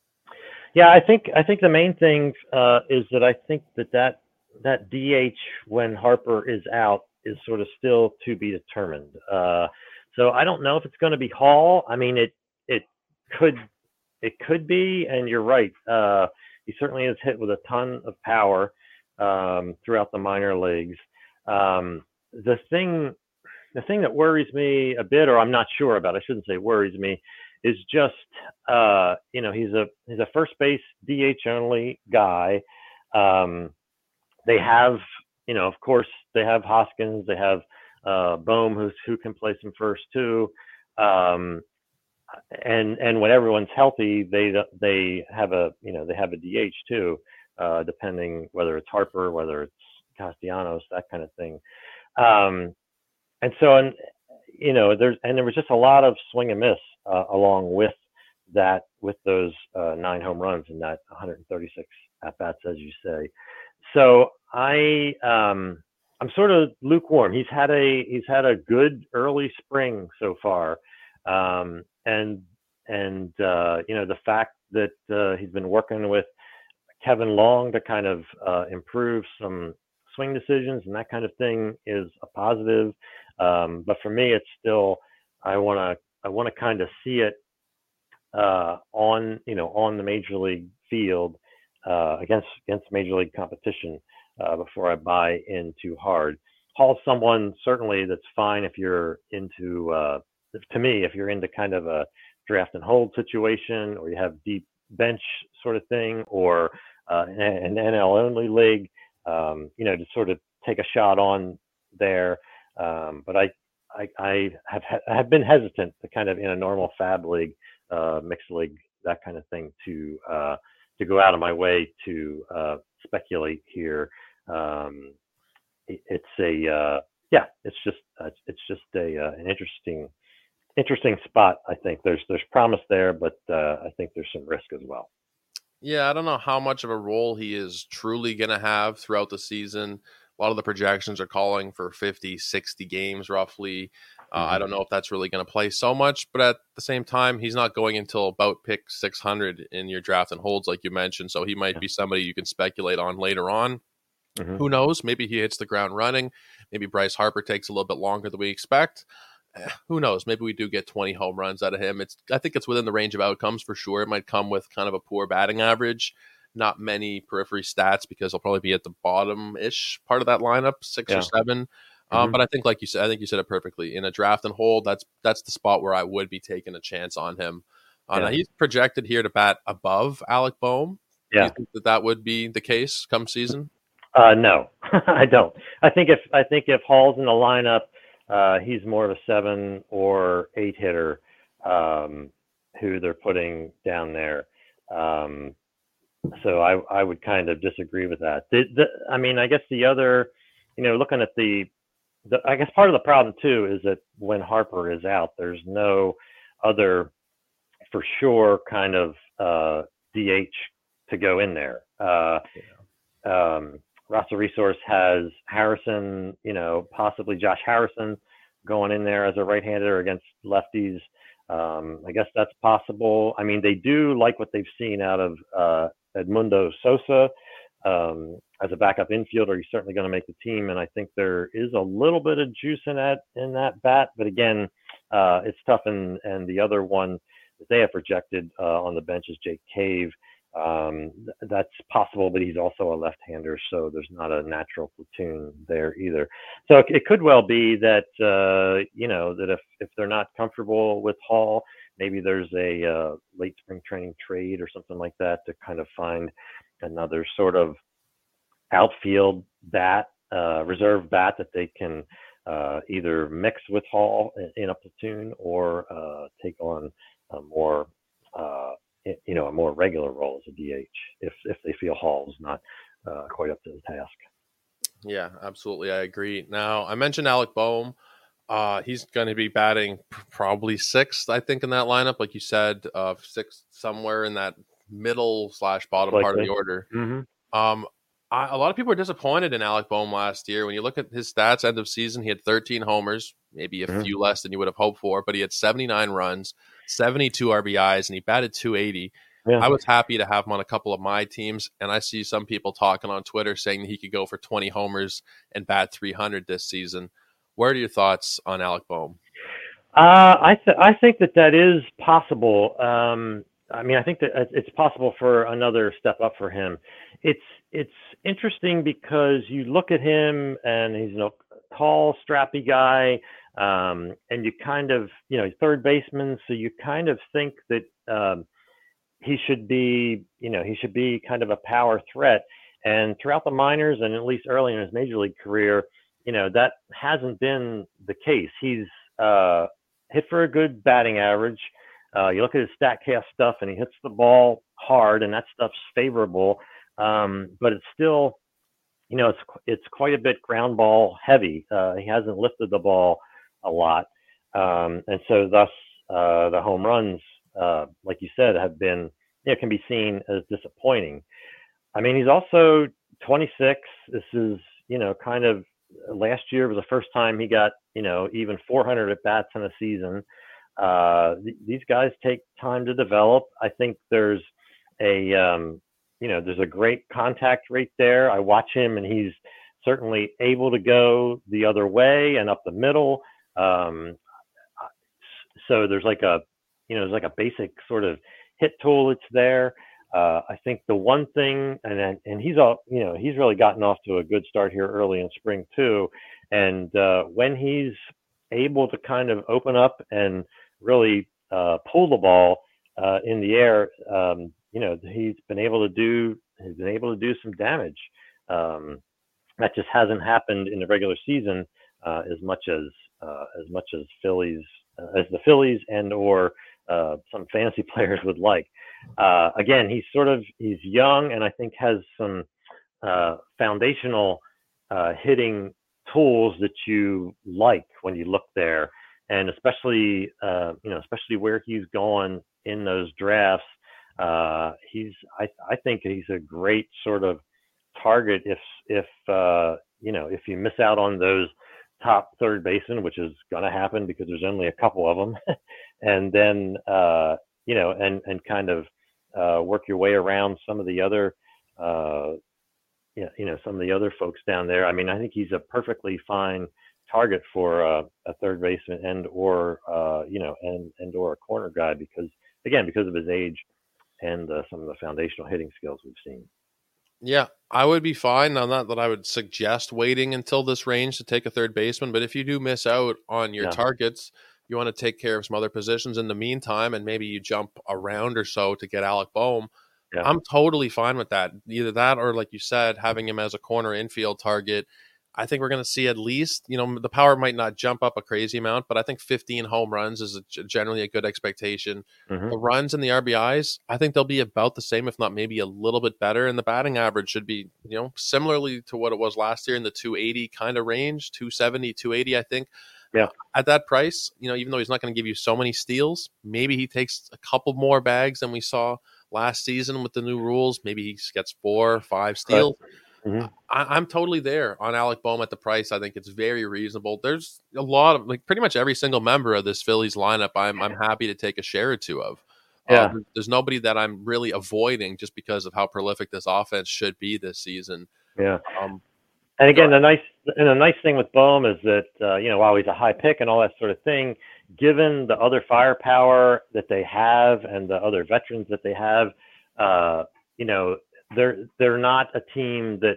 Yeah, I think I think the main thing uh, is that I think that that that DH when Harper is out is sort of still to be determined. Uh, so I don't know if it's going to be Hall. I mean, it it could it could be, and you're right. Uh, he certainly is hit with a ton of power um, throughout the minor leagues. Um, the thing the thing that worries me a bit, or I'm not sure about, I shouldn't say worries me, is just uh, you know he's a he's a first base DH only guy. Um, they have you know of course they have Hoskins, they have uh, Bohm who's who can play some first too. Um, and and when everyone's healthy, they they have a you know they have a DH too, uh, depending whether it's Harper, whether it's Castellanos, that kind of thing. Um, and so, and you know, there's and there was just a lot of swing and miss along with that, with those uh, nine home runs and that 136 at bats, as you say. So I, um, I'm sort of lukewarm. He's had a he's had a good early spring so far, um, and and uh, you know the fact that uh, he's been working with Kevin Long to kind of uh, improve some swing decisions and that kind of thing is a positive. Um, but for me, it's still I want to I want to kind of see it uh, on you know on the major league field uh, against against major league competition uh, before I buy in too hard. Hall's someone certainly that's fine if you're into uh, to me if you're into kind of a draft and hold situation or you have deep bench sort of thing or uh, an NL only league, um, you know, to sort of take a shot on there. Um, but I, I, I have I have been hesitant to kind of in a normal FAAB league, uh, mixed league, that kind of thing to uh, to go out of my way to uh, speculate here. Um, it, it's a uh, yeah, it's just uh, it's just a uh, an interesting interesting spot. I think there's there's promise there, but uh, I think there's some risk as well. Yeah, I don't know how much of a role he is truly going to have throughout the season. A lot of the projections are calling for 50, 60 games roughly. Uh, mm-hmm. I don't know if that's really going to play so much, but at the same time, he's not going until about pick 600 in your draft and holds, like you mentioned. So he might yeah. be somebody you can speculate on later on. Mm-hmm. Who knows? Maybe he hits the ground running. Maybe Bryce Harper takes a little bit longer than we expect. Eh, who knows? Maybe we do get 20 home runs out of him. It's I think it's within the range of outcomes for sure. It might come with kind of a poor batting average, not many periphery stats because he'll probably be at the bottom ish part of that lineup, six yeah. or 7 um, mm-hmm. but I think, like you said, I think you said it perfectly. In a draft and hold, that's that's the spot where I would be taking a chance on him. Uh, yeah. he's projected here to bat above Alec Bohm. Yeah, Do you think that that would be the case come season? Uh, no, [laughs] I don't. I think if I think if Hall's in the lineup, uh, he's more of a seven or eight hitter um, who they're putting down there. Um, so I I would kind of disagree with that. The, the, I mean, I guess the other, you know, looking at the, the, I guess part of the problem too is that when Harper is out, there's no other for sure kind of uh, DH to go in there. Uh, yeah. um, Roster Resource has Harrison, you know, possibly Josh Harrison going in there as a right-hander against lefties. Um, I guess that's possible. I mean, they do like what they've seen out of uh, Edmundo Sosa um, as a backup infielder. He's certainly going to make the team, and I think there is a little bit of juice in that in that bat. But again, uh, it's tough. And and the other one that they have projected uh, on the bench is Jake Cave. Um, that's possible, but he's also a left-hander, so there's not a natural platoon there either. So it, it could well be that uh, you know that if if they're not comfortable with Hall, maybe there's a uh, late spring training trade or something like that to kind of find another sort of outfield bat, uh, reserve bat that they can uh, either mix with Hall in a platoon or uh, take on a more uh, you know, a more regular role as a DH if if they feel Hall's not uh, quite up to the task. Yeah, absolutely, I agree. Now I mentioned Alec Bohm. Uh, he's going to be batting probably sixth, I think, in that lineup, like you said, uh, sixth somewhere in that middle slash bottom Likely. part of the order. Mm-hmm. Um, I, a lot of people were disappointed in Alec Bohm last year. When you look at his stats, end of season, he had 13 homers, maybe a mm-hmm. few less than you would have hoped for, but he had 79 runs, 72 RBIs, and he batted 280. Yeah. I was happy to have him on a couple of my teams, and I see some people talking on Twitter saying that he could go for 20 homers and bat 300 this season. What are your thoughts on Alec Bohm? Uh, I th- I think that that is possible. Um, I mean, I think that it's possible for another step up for him. It's it's interesting because you look at him and he's a tall, strappy guy um, and you kind of, you know, he's third baseman, so you kind of think that um, he should be, you know, he should be kind of a power threat. And throughout the minors and at least early in his major league career, you know, that hasn't been the case. He's uh, hit for a good batting average. Uh, you look at his Statcast stuff, and he hits the ball hard, and that stuff's favorable. Um, but it's still you know, it's it's quite a bit ground ball heavy. Uh, he hasn't lifted the ball a lot, um, and so thus uh, the home runs, uh, like you said, have been you know, can be seen as disappointing. I mean, he's also 26. This is you know kind of last year was the first time he got you know even 400 at bats in a season. Uh, th- these guys take time to develop. I think there's a um, you know there's a great contact rate there. I watch him and he's certainly able to go the other way and up the middle. Um, so there's like a you know there's like a basic sort of hit tool that's there. Uh, I think the one thing, and and he's all you know he's really gotten off to a good start here early in spring too. And uh, when he's able to kind of open up and really uh, pull the ball uh, in the air, um, you know, he's been able to do he's been able to do some damage. Um, that just hasn't happened in the regular season uh, as much as uh, as much as Phillies as the Phillies and or some fantasy [laughs] players would like. Again, he's sort of he's young and I think has some foundational hitting tools that you like when you look there. And especially uh, you know especially where he's gone in those drafts uh, he's I, I think he's a great sort of target if if uh, you know if you miss out on those top third baseman, which is going to happen because there's only a couple of them, [laughs] and then uh, you know and and kind of uh, work your way around some of the other uh, you know some of the other folks down there. I mean, I think he's a perfectly fine target for uh, a third baseman and or uh, you know and and or a corner guy because again because of his age and uh, some of the foundational hitting skills we've seen. Yeah, I would be fine. Now, not that I would suggest waiting until this range to take a third baseman, but if you do miss out on your yeah. targets, you want to take care of some other positions in the meantime, and maybe you jump around or so to get Alec Bohm. Yeah. I'm totally fine with that. Either that or, like you said, having him as a corner infield target I think we're going to see at least, you know, the power might not jump up a crazy amount, but I think 15 home runs is a, generally a good expectation. Mm-hmm. The runs and the RBIs, I think they'll be about the same, if not maybe a little bit better. And the batting average should be, you know, similarly to what it was last year in the 280 kind of range, 270, 280, I think. Yeah. At that price, you know, even though he's not going to give you so many steals, maybe he takes a couple more bags than we saw last season with the new rules. Maybe he gets four, five steals. Right Mm-hmm. I, am totally there on Alec Bohm at the price. I think it's very reasonable. There's a lot of like pretty much every single member of this Phillies lineup. I'm I'm happy to take a share or two of. Yeah. Um, there's nobody that I'm really avoiding just because of how prolific this offense should be this season. Yeah. Um, and again, the nice and the nice thing with Bohm is that uh, you know while he's a high pick and all that sort of thing, given the other firepower that they have and the other veterans that they have, uh, you know they're they're not a team that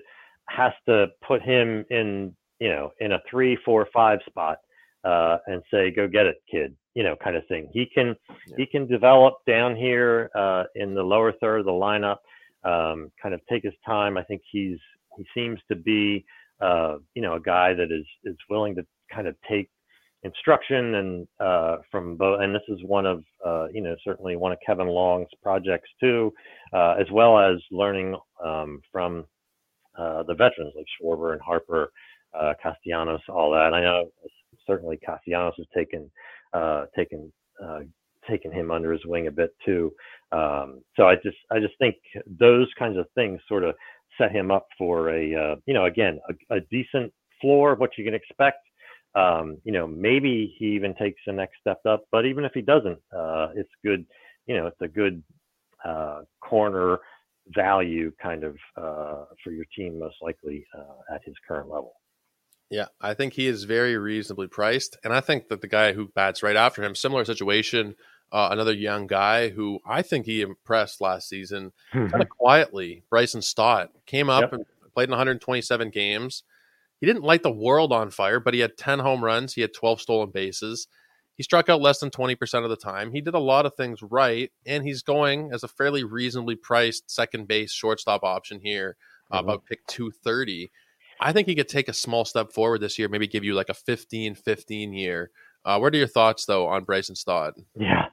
has to put him in you know in a three, four, five spot uh, and say go get it, kid, you know, kind of thing. He can yeah. he can develop down here uh, in the lower third of the lineup, um, kind of take his time. I think he's he seems to be uh, you know a guy that is is willing to kind of take instruction and uh, from both and this is one of uh, you know certainly one of kevin long's projects too uh, as well as learning um, from uh, the veterans like schwarber and harper uh, castellanos all that. I know certainly castellanos has taken taken taken him under his wing a bit too. Um, so i just i just think those kinds of things sort of set him up for a you know again a, a decent floor of what you can expect um, you know, maybe he even takes the next step up. But even if he doesn't, uh, it's good. You know, it's a good uh, corner value kind of uh, for your team, most likely uh, at his current level. Yeah, I think he is very reasonably priced, and I think that the guy who bats right after him, similar situation, uh, another young guy who I think he impressed last season, mm-hmm. kind of quietly. Bryson Stott came up yep. and played in 127 games he didn't light the world on fire, but he had 10 home runs. He had 12 stolen bases. He struck out less than 20% of the time. He did a lot of things right, and he's going as a fairly reasonably priced second base shortstop option here, uh, mm-hmm. about pick 230. I think he could take a small step forward this year, maybe give you like a 15 15 year. Uh, what are your thoughts, though, on Bryson Stott? Yeah,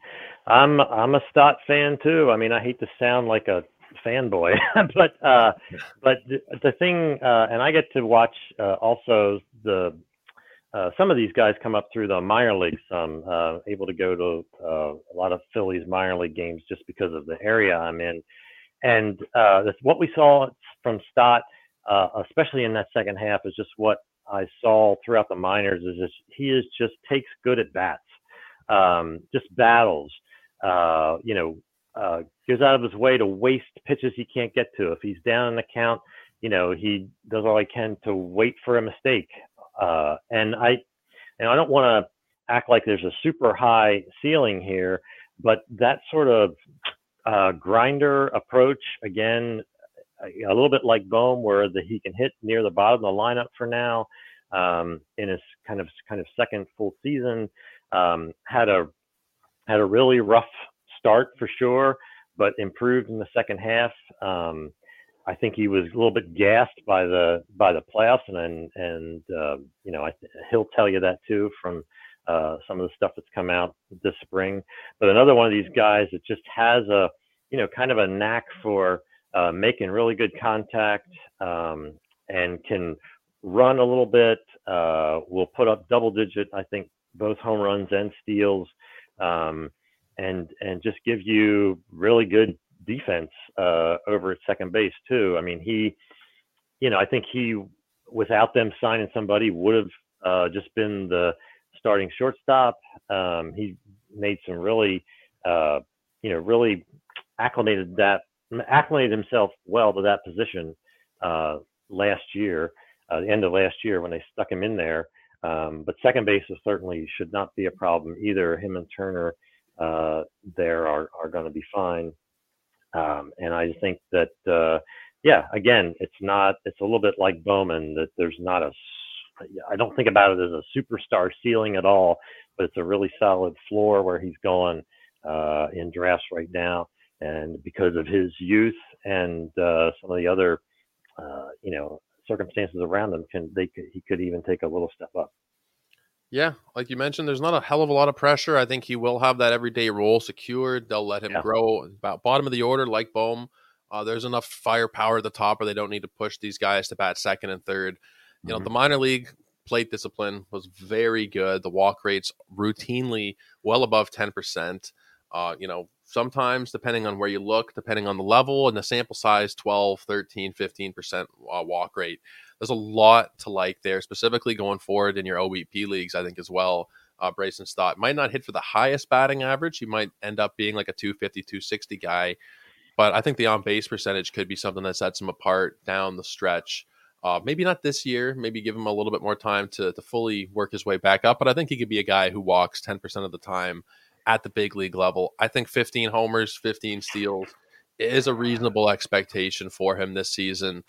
I'm I'm a Stott fan too. I mean, I hate to sound like a fanboy, [laughs] but uh, but the, the thing, uh, and I get to watch uh, also the uh, some of these guys come up through the minor leagues. Some uh, able to go to uh, a lot of Phillies minor league games just because of the area I'm in, and uh, what we saw from Stott, uh, especially in that second half, is just what I saw throughout the minors. Is just, he is just takes good at bats, um, just battles. Uh, you know, uh, goes out of his way to waste pitches he can't get to. If he's down in the count, you know, he does all he can to wait for a mistake. Uh, and I, and I don't want to act like there's a super high ceiling here, but that sort of uh, grinder approach, again, a little bit like Bohm, where the, he can hit near the bottom of the lineup for now. Um, in his kind of kind of second full season, um, had a had a really rough start for sure, but improved in the second half. Um, I think he was a little bit gassed by the by the playoffs, and and, and uh, you know I, he'll tell you that too from uh, some of the stuff that's come out this spring. But another one of these guys that just has a you know kind of a knack for uh, making really good contact um, and can run a little bit. Uh, will put up double digit, I think, both home runs and steals. Um, and and just give you really good defense uh, over at second base too. I mean, he, you know, I think he without them signing somebody would have uh, just been the starting shortstop. Um, he made some really, uh, you know, really acclimated that acclimated himself well to that position uh, last year, uh, the end of last year when they stuck him in there. Um, but second base certainly should not be a problem either. Him and Turner uh, there are, are going to be fine. Um, and I think that, uh, yeah, again, it's not, it's a little bit like Bowman that there's not a, I don't think about it as a superstar ceiling at all, but it's a really solid floor where he's going uh, in drafts right now. And because of his youth and uh, some of the other, uh, you know, circumstances around him, can they could, he could even take a little step up. Yeah, like you mentioned, there's not a hell of a lot of pressure. I think he will have that everyday role secured. They'll let him yeah. grow about bottom of the order, like Bohm. Uh, there's enough firepower at the top or they don't need to push these guys to bat second and third. You know, mm-hmm. the minor league plate discipline was very good. The walk rates routinely well above 10%. Uh, you know, sometimes depending on where you look, depending on the level and the sample size, 12, 13, 15% uh, walk rate there's a lot to like there, specifically going forward in your OBP leagues, I think as well. Uh, Bryson Stott might not hit for the highest batting average. He might end up being like a 250, 260 guy. But I think the on base percentage could be something that sets him apart down the stretch. Uh, maybe not this year. Maybe give him a little bit more time to, to fully work his way back up. But I think he could be a guy who walks 10% of the time at the big league level. I think 15 homers, 15 steals is a reasonable expectation for him this season.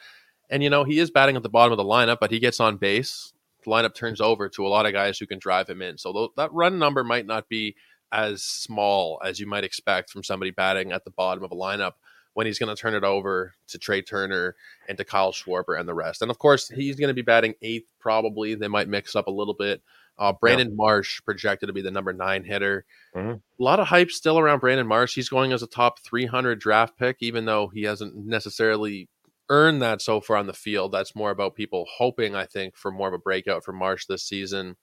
And you know, he is batting at the bottom of the lineup, but he gets on base. The lineup turns over to a lot of guys who can drive him in. So th- that run number might not be as small as you might expect from somebody batting at the bottom of a lineup when he's going to turn it over to Trea Turner and to Kyle Schwarber and the rest. And of course, he's going to be batting eighth probably. They might mix up a little bit. Uh, Brandon. Marsh projected to be the number nine hitter. Mm-hmm. A lot of hype still around Brandon Marsh. He's going as a top 300 draft pick, even though he hasn't necessarily earned that so far on the field. That's more about people hoping, I think, for more of a breakout for Marsh this season.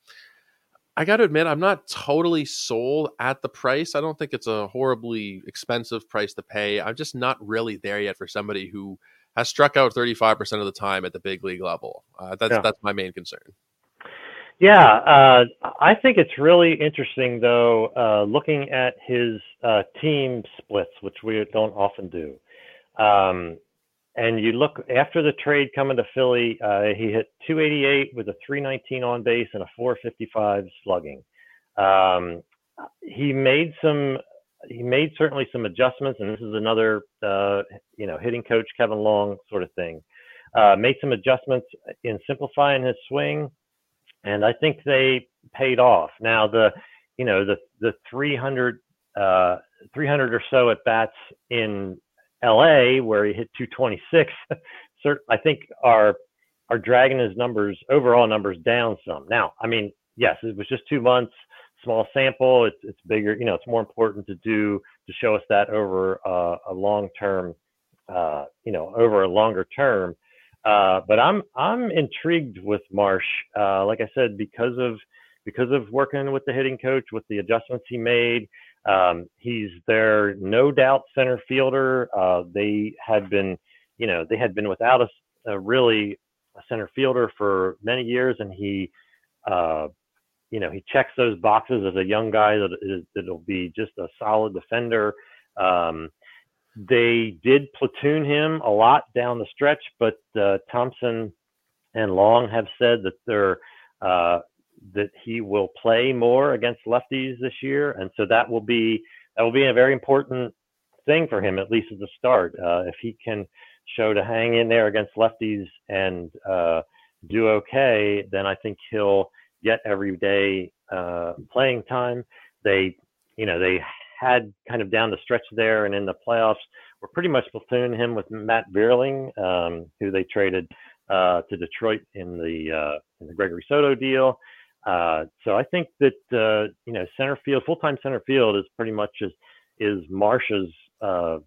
I got to admit, I'm not totally sold at the price. I don't think it's a horribly expensive price to pay. I'm just not really there yet for somebody who has struck out 35% of the time at the big league level. Uh, that's yeah. that's my main concern. Yeah, uh, I think it's really interesting though, uh, looking at his uh, team splits, which we don't often do. Um, and you look after the trade coming to Philly, uh, he hit 288 with a 319 on base and a 455 slugging. Um, he made some, he made certainly some adjustments, and this is another, uh, you know, hitting coach Kevin Long sort of thing. Uh, made some adjustments in simplifying his swing, and I think they paid off. Now the, you know, the the 300, uh, 300 or so at bats in LA where he hit 226, [laughs] I think are are dragging his numbers overall numbers down some. Now, I mean, yes, it was just two months, small sample. It's it's bigger. You know, it's more important to do to show us that over uh, a long term uh, you know, over a longer term. Uh, but I'm I'm intrigued with Marsh. Uh, like I said, because of because of working with the hitting coach, with the adjustments he made. Um, he's their no doubt center fielder. Uh, they had been, you know, they had been without a, a really a center fielder for many years, and he, uh, you know, he checks those boxes as a young guy that is, that'll be just a solid defender. Um, they did platoon him a lot down the stretch, but uh, Thomson and Long have said that they're uh, that he will play more against lefties this year, and so that will be that will be a very important thing for him, at least at the start. Uh, if he can show to hang in there against lefties and uh, do okay, then I think he'll get every day uh, playing time. They, you know, they had kind of down the stretch there, and in the playoffs, were pretty much platooning him with Matt Vierling, um, who they traded uh, to Detroit in the uh, in the Gregory Soto deal. Uh, so I think that uh, you know center field, full time center field is pretty much is is Marsh's uh,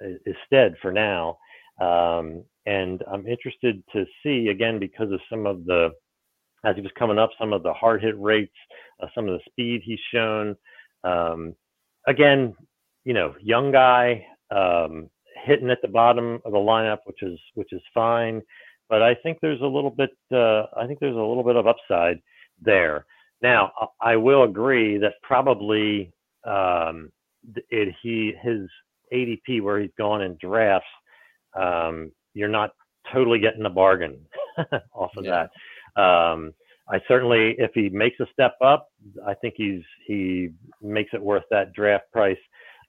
is stead for now. Um, and I'm interested to see again because of some of the as he was coming up, some of the hard hit rates, uh, some of the speed he's shown. Um, again, you know, young guy um, hitting at the bottom of the lineup, which is which is fine. But I think there's a little bit. Uh, I think there's a little bit of upside there. Now, I will agree that probably um, it, he his ADP where he's gone in drafts, um, you're not totally getting a bargain [laughs] off of yeah. that. Um, I certainly, if he makes a step up, I think he's he makes it worth that draft price.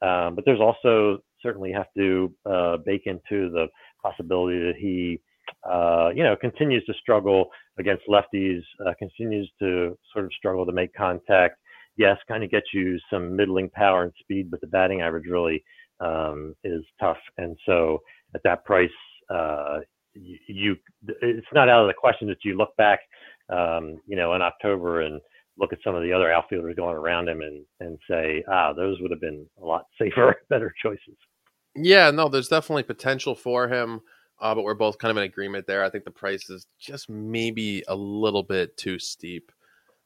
Um, but there's also certainly have to uh, bake into the possibility that he uh, you know, continues to struggle against lefties, uh, continues to sort of struggle to make contact. Yes, kind of gets you some middling power and speed, but the batting average really um, is tough. And so at that price, uh, you, you, it's not out of the question that you look back, um, you know, in October and look at some of the other outfielders going around him and, and say, ah, those would have been a lot [laughs] safer, better choices. Yeah, no, there's definitely potential for him uh, but we're both kind of in agreement there. I think the price is just maybe a little bit too steep.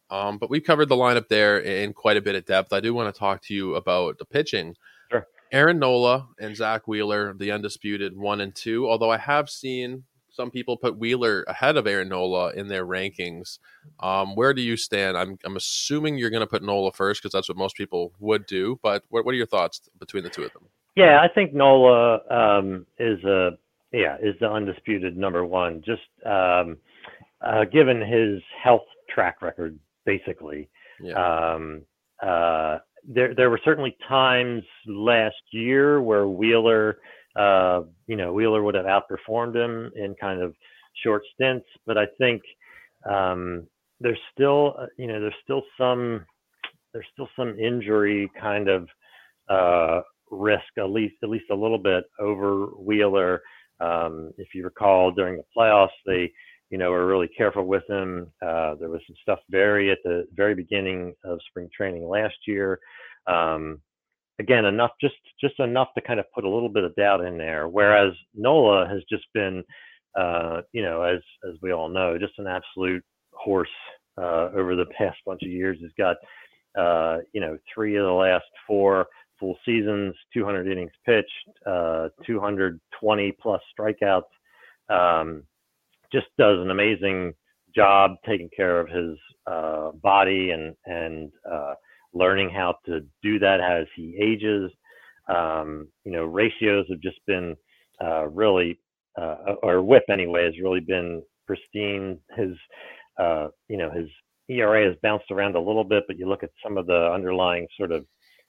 Um, but we've covered the lineup there in quite a bit of depth. I do want to talk to you about the pitching. Sure. Aaron Nola and Zack Wheeler, the undisputed one and two. Although I have seen some people put Wheeler ahead of Aaron Nola in their rankings. Um, where do you stand? I'm, I'm assuming you're going to put Nola first because that's what most people would do. But what, what, are your thoughts between the two of them? Yeah, I think Nola um, is a yeah, is the undisputed number one. Just um, uh, given his health track record, basically. Yeah. Um, uh, there, there were certainly times last year where Wheeler, uh, you know, Wheeler would have outperformed him in kind of short stints, but I think um, there's still, uh, you know, there's still some, there's still some injury kind of uh, risk, at least, at least a little bit over Wheeler. Um, if you recall, during the playoffs, they, you know, were really careful with him. Uh, there was some stuff very at the very beginning of spring training last year. Um, again, enough, just just enough to kind of put a little bit of doubt in there. Whereas Nola has just been, uh, you know, as as we all know, just an absolute horse uh, over the [laughs] past bunch of years. He's got, uh, you know, three of the last four full seasons, 200 innings pitched, uh, 220 plus strikeouts. Um, just does an amazing job taking care of his uh, body and and uh, learning how to do that as he ages. Um, you know, ratios have just been uh, really, uh, or WHIP anyway, has really been pristine. His, uh, you know, his ERA has bounced around a little bit, but you look at some of the underlying sort of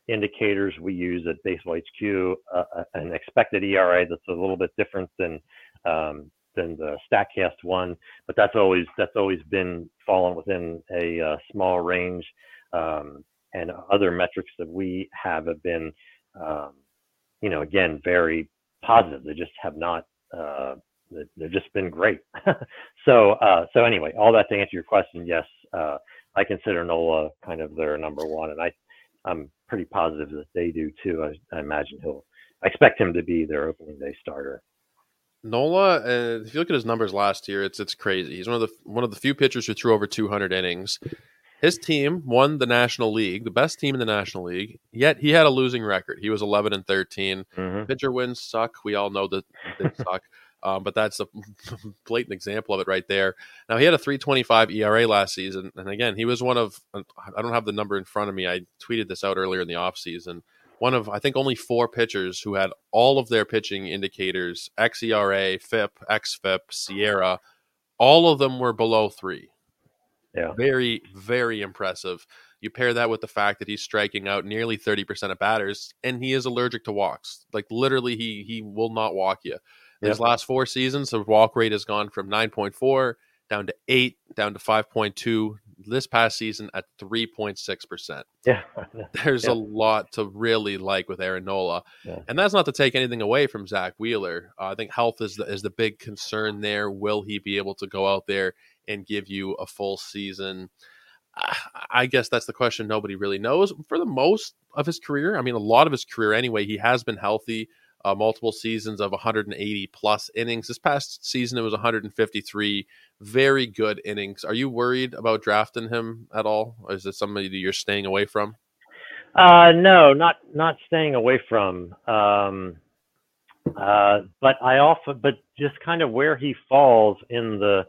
indicators we use at Baseball HQ, uh, uh, an expected ERA that's a little bit different than um, than the Statcast one, but that's always that's always been fallen within a uh, small range. Um, and other metrics that we have have been, um, you know, again very positive. They just have not. Uh, they've just been great. [laughs] so uh, so anyway, all that to answer your question, yes, uh, I consider Nola kind of their number one, and I I'm pretty positive that they do too. I, I imagine he'll I expect him to be their opening day starter. Nola, uh, if you look at his numbers last year, it's it's crazy. He's one of the one of the few pitchers who threw over 200 innings. His team won the National League, the best team in the National League. Yet he had a losing record. He was 11 and 13. Mm-hmm. Pitcher wins suck. We all know that they [laughs] suck. Um, but that's a [laughs] blatant example of it right there. Now he had a 3.25 ERA last season, and again, he was one of I don't have the number in front of me. I tweeted this out earlier in the offseason one of I think only four pitchers who had all of their pitching indicators xERA, FIP, xFIP, SIERA, all of them were below three. Yeah, very very impressive. You pair that with the fact that he's striking out nearly thirty percent of batters, and he is allergic to walks. Like literally, he he will not walk you. His last four seasons, the walk rate has gone from nine point four down to eight, down to five point two, this past season at 3.6%. [laughs] Yeah. There's yeah. a lot to really like with Aaron Nola. Yeah. And that's not to take anything away from Zack Wheeler. Uh, I think health is the, is the big concern there. Will he be able to go out there and give you a full season? I guess that's the question nobody really knows. For the most of his career, I mean, a lot of his career anyway, he has been healthy. Uh, multiple seasons of 180 plus innings. This past season, it was 153 very good innings. Are you worried about drafting him at all? Or is it somebody that you're staying away from? Uh, no, not not staying away from. Um, uh, but I often, but just kind of where he falls in the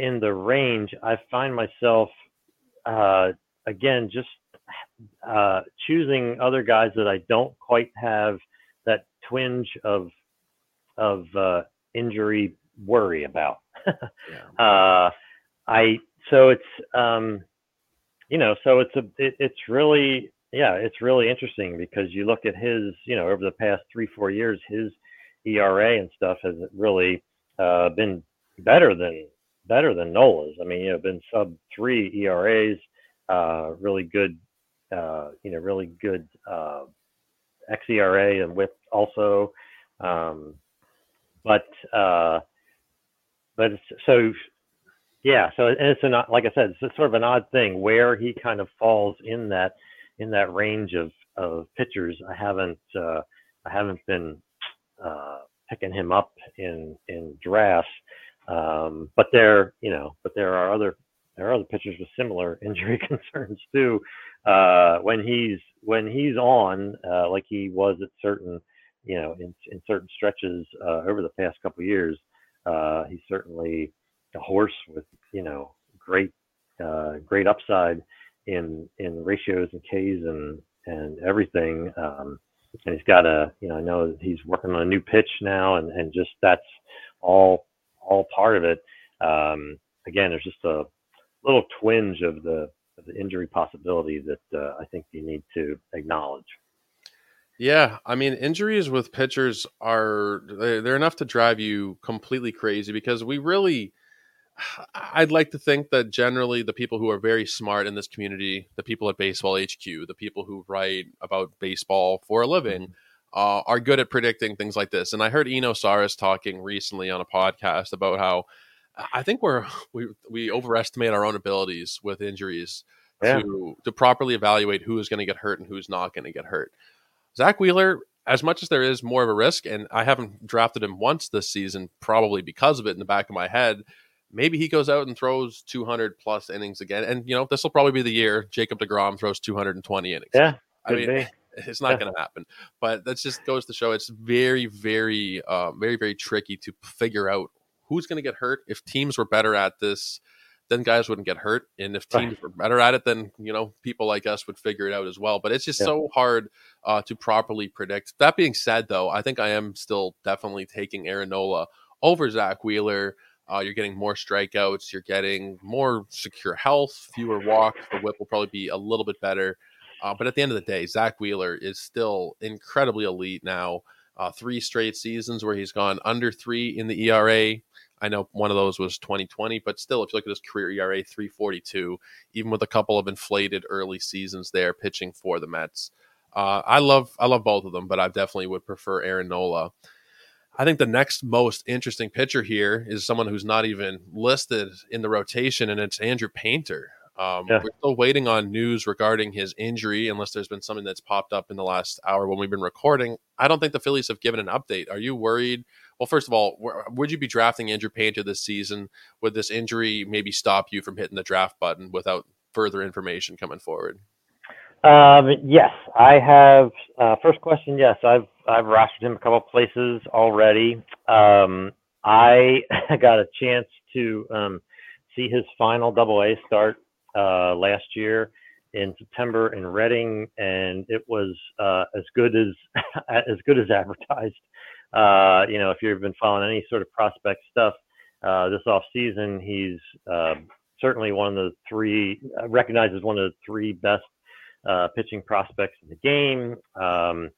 in the range, I find myself uh, again just uh, choosing other guys that I don't quite have that twinge of of uh, injury worry about. yeah. [laughs] uh, I so it's um, you know so it's a it, it's really yeah it's really interesting because you look at his you know over the past three four years his ERA and stuff has really uh, been better than better than Nola's. I mean you know been sub three ERAs, uh, really good uh, you know really good uh, xERA and WHIP also. Um, but uh, but so yeah, so and it's an like I said, it's sort of an odd thing where he kind of falls in that in that range of of pitchers. I haven't uh, I haven't been uh, picking him up in in drafts, um, but there you know, but there are other there are other pitchers with similar [laughs] injury concerns too. Uh, when he's when he's on, uh, like he was at certain you know in in certain stretches uh, over the past couple years, uh, he's certainly a horse with you know great uh, great upside in in ratios and Ks and and everything. Um, and he's got a you know I know he's working on a new pitch now, and and just that's all all part of it. Um, again, there's just a little twinge of the of the injury possibility that uh, I think you need to acknowledge. Yeah, I mean, injuries with pitchers are they're enough to drive you completely crazy because we really [sighs] I'd like to think that generally the people who are very smart in this community, the people at Baseball HQ, the people who write about baseball for a living, uh, are good at predicting things like this. And I heard Eno Sarris talking recently on a podcast about how I think we're [laughs] we we overestimate our own abilities with injuries Yeah. to to properly evaluate who is going to get hurt and who's not going to get hurt. Zack Wheeler, as much as there is more of a risk, and I haven't drafted him once this season, probably because of it in the back of my head. Maybe he goes out and throws 200 plus innings again, and you know this will probably be the year Jacob deGrom throws 220 innings. Yeah, I mean, be. It's not going to happen. But that just goes to show it's very, very, uh, very, very tricky to figure out who's going to get hurt. If teams were better at this, then guys wouldn't get hurt, and if Right. teams were better at it, then you know people like us would figure it out as well. But it's just Yeah. so hard uh, to properly predict. That being said, though, I think I am still definitely taking Aaron Nola over Zack Wheeler. Uh, you're getting more strikeouts. You're getting more secure health, fewer walks. The whip will probably be a little bit better. Uh, but at the end of the day, Zack Wheeler is still incredibly elite now. Uh, three straight seasons where he's gone under three in the ERA. I know one of those was 2020, but still, if you look at his career ERA, 342, even with a couple of inflated early seasons there pitching for the Mets. Uh, I love I love both of them, but I definitely would prefer Aaron Nola. I think the next most interesting pitcher here is someone who's not even listed in the rotation, and it's Andrew Painter. Um, yeah. We're still waiting on news regarding his injury, unless there's been something that's popped up in the last hour when we've been recording. I don't think the Phillies have given an update. Are you worried? Well, first of all, would you be drafting Andrew Painter this season? Would this injury maybe stop you from hitting the draft button without further information coming forward? Um, yes, I have. Uh, first question, yes, I've I've rostered him a couple places already. Um, I [laughs] got a chance to um, see his final Double A start uh, last year in September in Reading, and it was uh, as good as [laughs] as good as advertised. Uh, you know, if you've been following any sort of prospect stuff uh, this off season, he's uh, certainly one of the three uh, recognized as one of the three best uh, pitching prospects in the game. Um,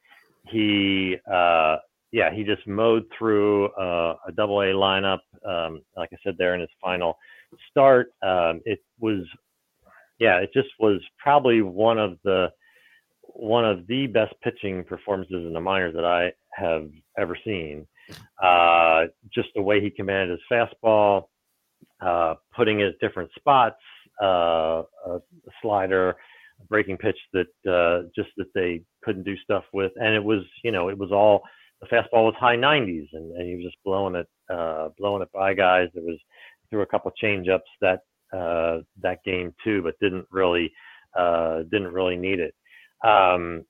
he, uh, yeah, he just mowed through a double A lineup, um, like I said there in his final start. Um, it was, yeah, it just was probably one of the one of the best pitching performances in the minors that I have ever seen. Uh, just the way he commanded his fastball, uh, putting it at different spots, uh, a slider, a breaking pitch that uh, just that they couldn't do stuff with, and it was you know it was all the fastball was high 90s, and, and he was just blowing it uh, blowing it by guys. There was threw a couple change ups that uh, that game too, but didn't really uh, didn't really need it. Um,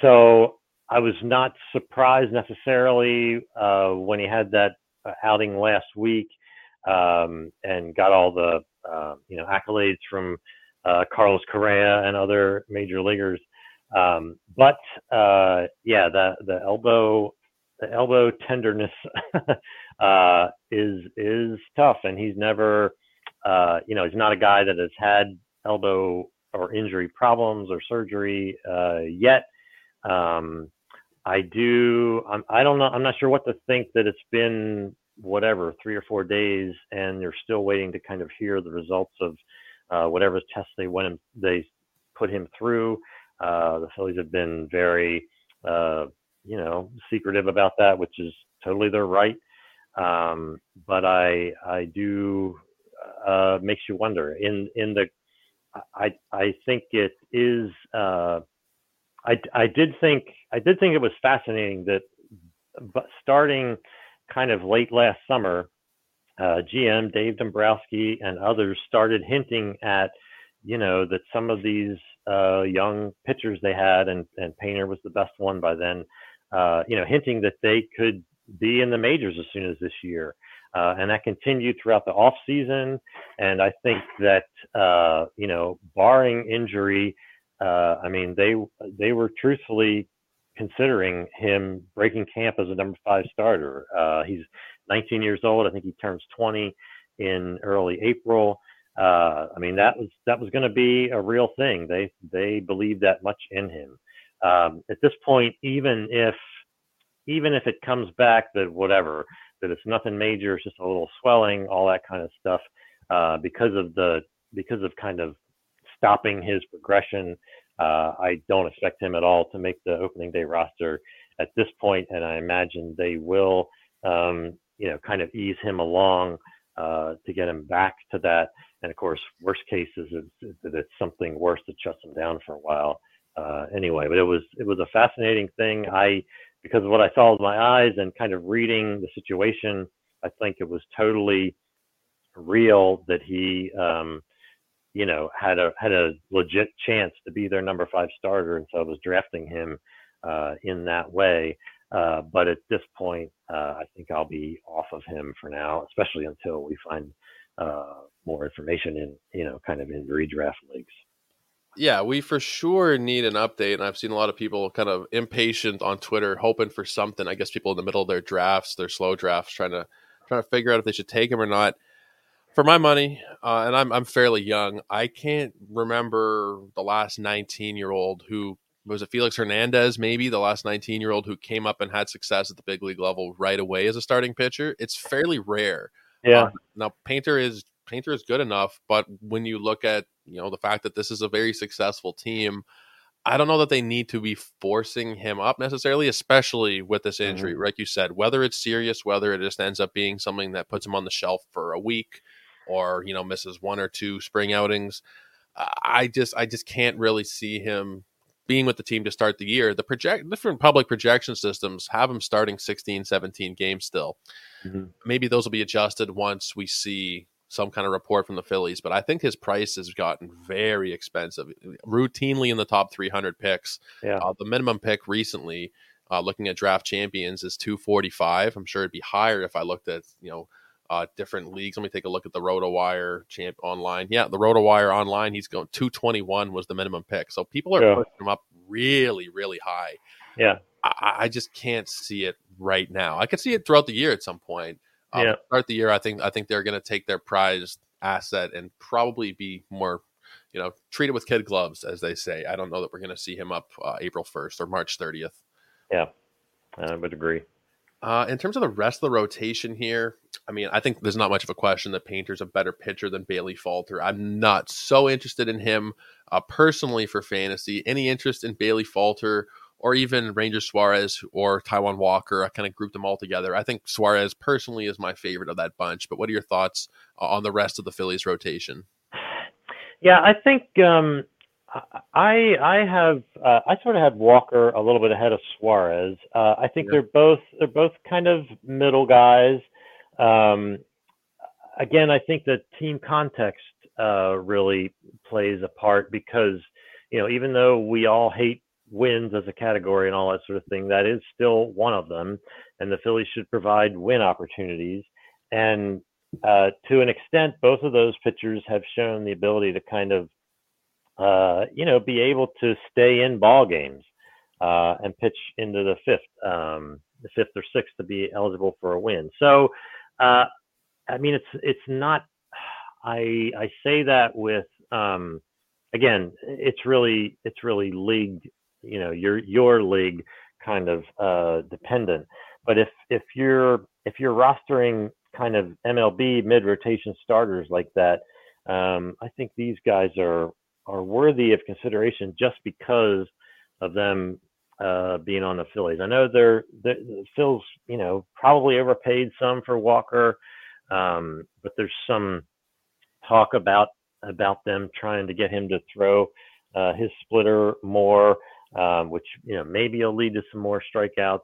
so I was not surprised necessarily uh, when he had that uh, outing last week um, and got all the uh, you know accolades from uh, Carlos Correa and other major leaguers. Um, but uh, yeah, the the elbow the elbow tenderness [laughs] is is tough, and he's never uh, you know he's not a guy that has had elbow or injury problems or surgery uh, yet. Um, I do. I'm, I don't know. I'm not sure what to think that it's been whatever three or four days, and they're still waiting to kind of hear the results of uh, whatever tests they went and they put him through. Uh, the Phillies have been very, uh, you know, secretive about that, which is totally their right. Um, but I, I do uh, makes you wonder. In in the, I I think it is. Uh, I I did think I did think it was fascinating that, but starting kind of late last summer, uh, GM Dave Dombrowski and others started hinting at, you know, that some of these uh, young pitchers they had, and, and Painter was the best one by then, uh, you know, hinting that they could be in the majors as soon as this year. Uh, and that continued throughout the off season. And I think that, uh, you know, barring injury, uh, I mean, they they were truthfully considering him breaking camp as a number five starter. Uh, he's 19 years old. I think he turns 20 in early April. Uh, I mean, that was that was going to be a real thing. They they believe that much in him. Um, at this point, even if even if it comes back that whatever that it's nothing major, it's just a little swelling, all that kind of stuff, uh, because of the because of kind of stopping his progression. Uh, I don't expect him at all to make the opening day roster at this point, and I imagine they will um, you know, kind of ease him along uh, to get him back to that. And of course, worst case is that it's something worse that shuts him down for a while. Uh, anyway, but it was it was a fascinating thing. I because of what I saw with my eyes and kind of reading the situation, I think it was totally real that he, um, you know, had a had a legit chance to be their number five starter, and so I was drafting him uh, in that way. Uh, but at this point, uh, I think I'll be off of him for now, especially until we find uh, more information in, you know, kind of in redraft leagues. Yeah, we for sure need an update. And I've seen a lot of people kind of impatient on Twitter, hoping for something. I guess people in the middle of their drafts, their slow drafts, trying to trying to figure out if they should take him or not. For my money, uh, and I'm I'm fairly young, I can't remember the last 19 year old who was it Felix Hernandez, maybe the last 19 year old who came up and had success at the big league level right away as a starting pitcher. It's fairly rare. Yeah. Uh, now Painter is Painter is good enough, but when you look at you know the fact that this is a very successful team, I don't know that they need to be forcing him up necessarily, especially with this injury. Mm-hmm. Like you said, whether it's serious, whether it just ends up being something that puts him on the shelf for a week, or you know misses one or two spring outings. I just I just can't really see him being with the team to start the year. The project different public projection systems have him starting 16, 17 games still. Mm-hmm. Maybe those will be adjusted once we see some kind of report from the Phillies, but I think his price has gotten very expensive, routinely in the top 300 picks. Yeah. Uh, the minimum pick recently, uh, looking at draft champions, is 245. I'm sure it'd be higher if I looked at, you know, uh, different leagues. Let me take a look at the RotoWire champ online. Yeah, the RotoWire online, he's going 221 was the minimum pick. So people are yeah. pushing him up really, really high. Yeah. I, I, just can't see it right now. I could see it throughout the year at some point. Um, yeah. Start the year, I think I think they're going to take their prized asset and probably be more, you know, treat it with kid gloves, as they say. I don't know that we're going to see him up uh, April 1st or March 30th. Yeah, I would agree. Uh, in terms of the rest of the rotation here, I mean, I think there's not much of a question that Painter's a better pitcher than Bailey Falter. I'm not so interested in him uh, personally for fantasy. Any interest in Bailey Falter or even Ranger Suarez or Taijuan Walker. I kind of grouped them all together. I think Suarez personally is my favorite of that bunch. But what are your thoughts uh, on the rest of the Phillies rotation? Yeah, I think um, I I have uh, I sort of have Walker a little bit ahead of Suarez. Uh, I think yeah. they're both they're both kind of middle guys. Um, again, I think the team context uh, really plays a part because you know even though we all hate wins as a category and all that sort of thing. That is still one of them, and the Phillies should provide win opportunities. And uh, to an extent, both of those pitchers have shown the ability to kind of, uh, you know, be able to stay in ball games uh, and pitch into the fifth, um, the fifth or sixth to be eligible for a win. So, uh, I mean, it's it's not. I I say that with um, again, it's really it's really league you know your your league kind of uh, dependent. But if if you're if you're rostering kind of MLB mid rotation starters like that, um, I think these guys are are worthy of consideration just because of them uh, being on the Phillies. I know they're, the Phil's you know probably overpaid some for Walker, um, but there's some talk about about them trying to get him to throw uh, his splitter more um, which you know maybe will lead to some more strikeouts.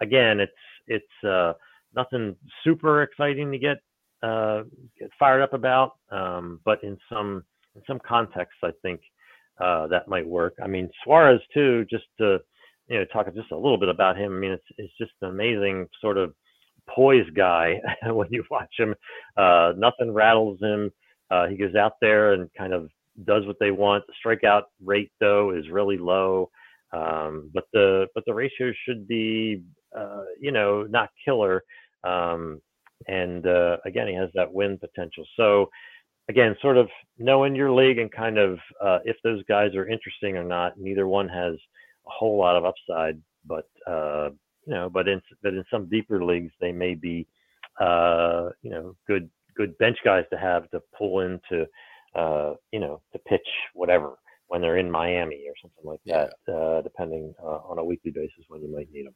Again, it's it's uh, nothing super exciting to get uh, get fired up about, um, but in some in some contexts, I think uh, that might work. I mean, Suarez too. Just to you know talk just a little bit about him. I mean, it's it's just an amazing sort of poise guy [laughs] when you watch him. Uh, nothing rattles him. Uh, he goes out there and kind of does what they want. The strikeout rate though is really low, um, but the but the ratio should be uh, you know not killer. Um, and uh, again, he has that win potential. So again, sort of knowing your league and kind of uh, if those guys are interesting or not. Neither one has a whole lot of upside, but uh, you know, but in but in some deeper leagues, they may be uh, you know good good bench guys to have to pull into uh, you know, to pitch whatever when they're in Miami or something like that, yeah. uh, depending uh, on a weekly basis when you might need them.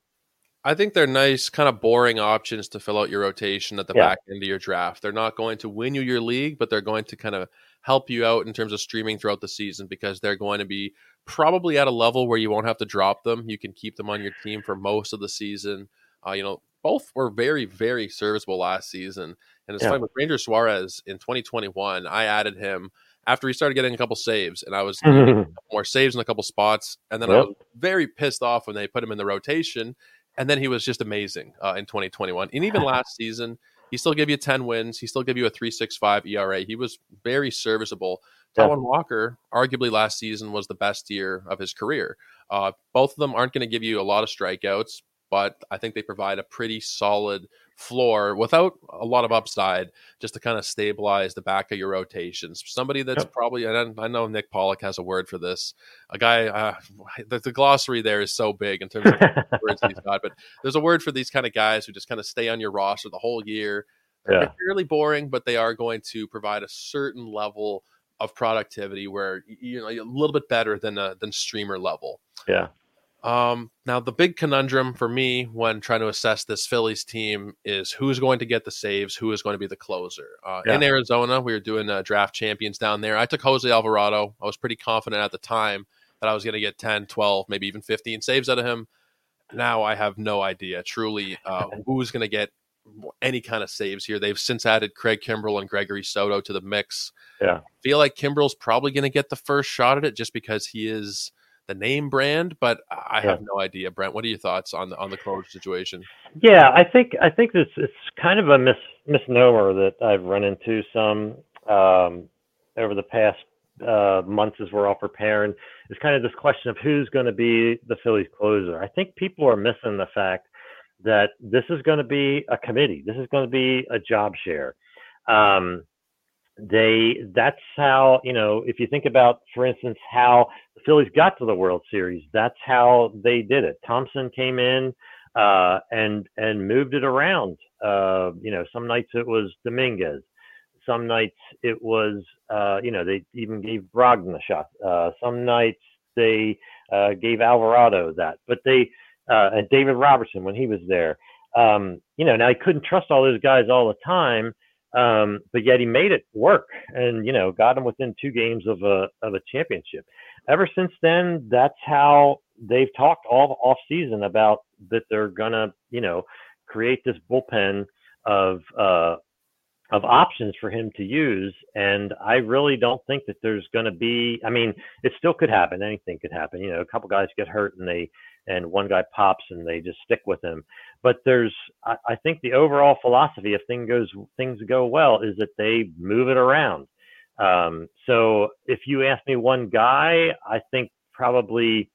I think they're nice, kind of boring options to fill out your rotation at the yeah. back end of your draft. They're not going to win you your league, but they're going to kind of help you out in terms of streaming throughout the season because they're going to be probably at a level where you won't have to drop them. You can keep them on your team for most of the season. Uh, you know, both were very, very serviceable last season. And it's yeah. funny with Ranger Suarez in 2021, I added him after he started getting a couple saves, and I was [laughs] more saves in a couple spots, and then yep. I was very pissed off when they put him in the rotation, and then he was just amazing uh, in 2021, and even [laughs] last season. He still gave you 10 wins. He still gave you a 3.65 ERA. He was very serviceable. Yeah. Walker, arguably last season, was the best year of his career. Uh, both of them aren't going to give you a lot of strikeouts, but I think they provide a pretty solid floor without a lot of upside just to kind of stabilize the back of your rotations. Somebody that's yep. probably, and I know Nick Pollack has a word for this. A guy, uh, the, the, glossary there is so big in terms of [laughs] words he's got, but there's a word for these kind of guys who just kind of stay on your roster the whole year. Yeah. They're fairly boring, but they are going to provide a certain level of productivity where you know a little bit better than a, than streamer level. Yeah. Um, now, the big conundrum for me when trying to assess this Phillies team is who's going to get the saves, who is going to be the closer. Uh, yeah. In Arizona, we were doing uh, draft champions down there. I took Jose Alvarado. I was pretty confident at the time that I was going to get 10, 12, maybe even 15 saves out of him. Now I have no idea truly uh, [laughs] who's going to get any kind of saves here. They've since added Craig Kimbrel and Gregory Soto to the mix. Yeah. I feel like Kimbrel's probably going to get the first shot at it just because he is the name brand, but I have no idea. Brent, what are your thoughts on the on the closure situation? Yeah, I think I think this it's kind of a mis, misnomer that I've run into some um, over the past uh, months as we're all preparing. Is kind of this question of who's going to be the Phillies closer. I think people are missing the fact that this is going to be a committee. This is going to be a job share. Um, they that's how you know if you think about for instance how the phillies got to the world series that's how they did it. Thomson came in uh, and and moved it around. Uh, you know some nights it was dominguez. Some nights it was uh, you know they even gave brogdon a shot. Uh, some nights they uh, gave alvarado that. But they uh, and david robertson when he was there. Um, you know now he couldn't trust all those guys all the time um, but yet he made it work and, you know, got him within two games of a, of a championship. Ever since then, that's how they've talked all off season about that they're to, you know, create this bullpen of, uh, of options for him to use. And I really don't think that there's going to be, I mean, it still could happen. Anything could happen. You know, a couple guys get hurt and they, and one guy pops and they just stick with him. But there's, I, I think the overall philosophy, if things goes things go well, is that they move it around. Um, so if you ask me one guy, I think probably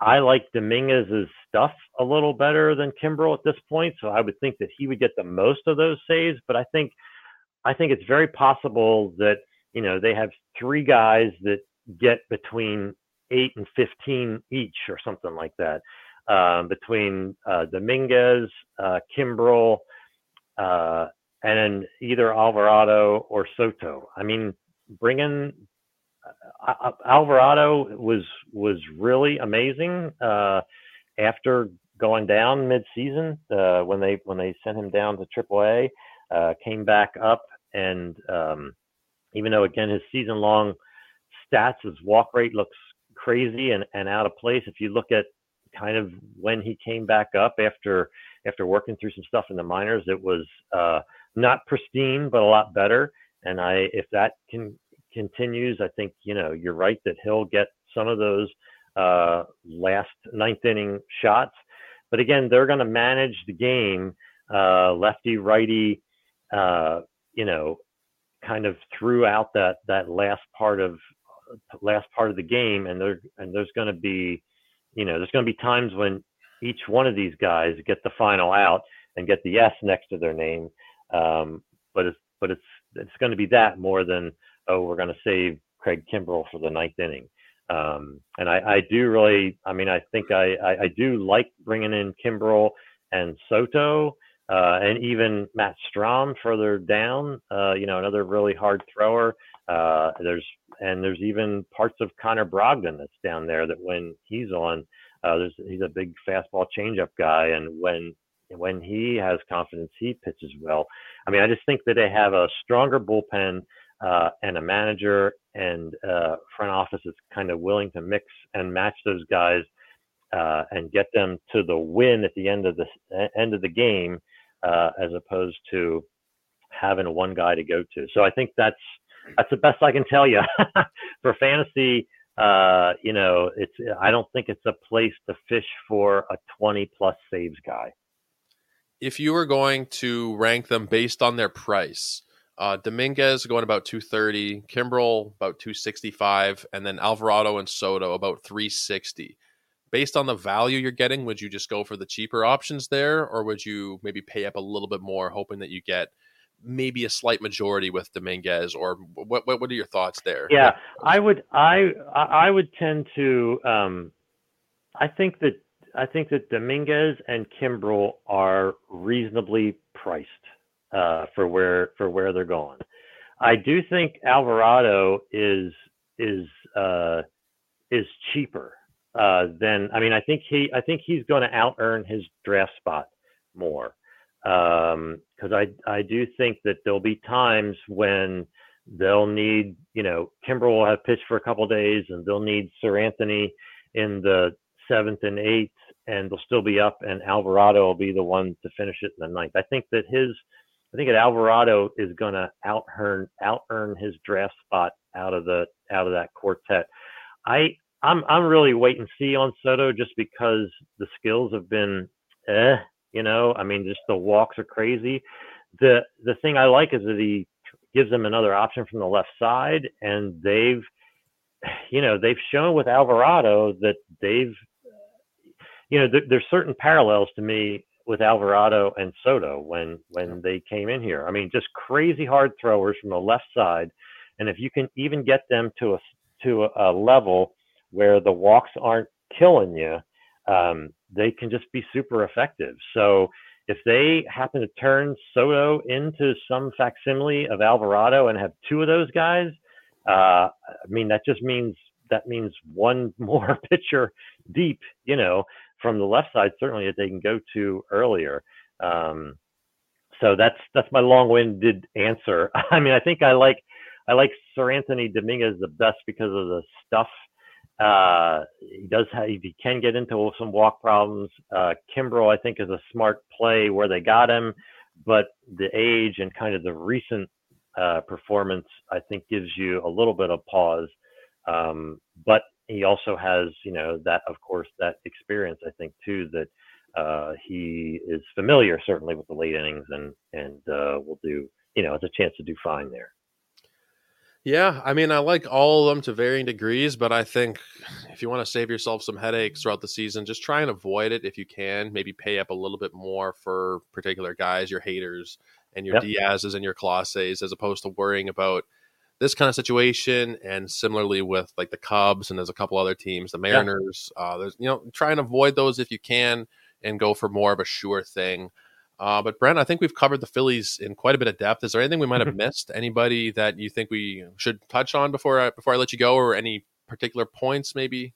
I like Dominguez's stuff a little better than Kimbrel at this point. So I would think that he would get the most of those saves. But I think I think it's very possible that you know they have three guys that get between eight and 15 each or something like that um, between uh, Dominguez, uh, Kimbrel, uh, and either Alvarado or Soto. I mean, bringing uh, uh, Alvarado was was really amazing uh, after going down mid-season when they when they sent him down to AAA. came back up and um, even though again his season-long stats, his walk rate looks crazy and, and out of place. If you look at kind of when he came back up after after working through some stuff in the minors, it was uh, not pristine, but a lot better. And I, if that can continues, I think you know you're right that he'll get some of those uh, last ninth inning shots. But again, they're going to manage the game, uh, lefty righty, uh, you know, kind of throughout that that last part of last part of the game, and there and there's going to be, you know, there's going to be times when each one of these guys get the final out and get the S next to their name. Um, but it's but it's it's going to be that more than oh we're going to save Craig Kimbrel for the ninth inning. Um, and I, I do really, I mean, I think I, I, I do like bringing in Kimbrel and Soto. Uh, and even Matt Strahm further down, uh, you know, another really hard thrower. Uh, there's and there's even parts of Connor Brogdon that's down there that when he's on, uh, he's a big fastball changeup guy, and when when he has confidence, he pitches well. I mean, I just think that they have a stronger bullpen uh, and a manager and uh, front office is kind of willing to mix and match those guys uh, and get them to the win at the end of the end of the game, uh, as opposed to having one guy to go to. So I think that's that's the best I can tell you [laughs] for fantasy. Uh, you know, it's I don't think it's a place to fish for a 20 plus saves guy. If you were going to rank them based on their price, uh, Dominguez going about 230, Kimbrel about 265, and then Alvarado and Soto about 360. Based on the value you're getting, would you just go for the cheaper options there, or would you maybe pay up a little bit more, hoping that you get maybe a slight majority with Dominguez, or what? What, what are your thoughts there? Yeah, I would. I I would tend to. Um, I think that I think that Dominguez and Kimbrel are reasonably priced uh, for where for where they're going. I do think Alvarado is is uh, is cheaper uh, then I mean I think he I think he's going to out earn his draft spot more because um, I I do think that there'll be times when they'll need you know Kimbrel will have pitched for a couple days and they'll need Seranthony in the seventh and eighth and they'll still be up and Alvarado will be the one to finish it in the ninth. I think that his I think that Alvarado is going to out earn out earn his draft spot out of the out of that quartet. I I'm I'm really wait and see on Soto just because the skills have been eh, you know. I mean, just the walks are crazy. The the thing I like is that he gives them another option from the left side, and they've you know they've shown with Alvarado that they've you know th- there's certain parallels to me with Alvarado and Soto when when they came in here. I mean, just crazy hard throwers from the left side, and if you can even get them to a to a, level where the walks aren't killing you, um, they can just be super effective. So if they happen to turn Soto into some facsimile of Alvarado and have two of those guys, uh, I mean that just means that means one [laughs] more pitcher deep, you know, from the left side certainly that they can go to earlier. Um, so that's that's my long-winded answer. [laughs] I mean, I think I like I like Seranthony Dominguez the best because of the stuff uh, he does have, he can get into some walk problems. Uh, Kimbrel, I think, is a smart play where they got him, but the age and kind of the recent uh, performance, I think, gives you a little bit of pause. Um, but he also has, you know, that of course that experience. I think too that uh, he is familiar certainly with the late innings and and uh, will do, you know, it's a chance to do fine there. Yeah, I mean, I like all of them to varying degrees, but I think if you want to save yourself some headaches throughout the season, just try and avoid it if you can. Maybe pay up a little bit more for particular guys, your Haders, and your yep. Diaz's and your Clases, as opposed to worrying about this kind of situation. And similarly with like the Cubs and there's a couple other teams, the Mariners. Yeah. Uh, there's you know try and avoid those if you can, and go for more of a sure thing. Uh, but Brent, I think we've covered the Phillies in quite a bit of depth. Is there anything we might have mm-hmm. missed? Anybody that you think we should touch on before I, before I let you go, or any particular points maybe?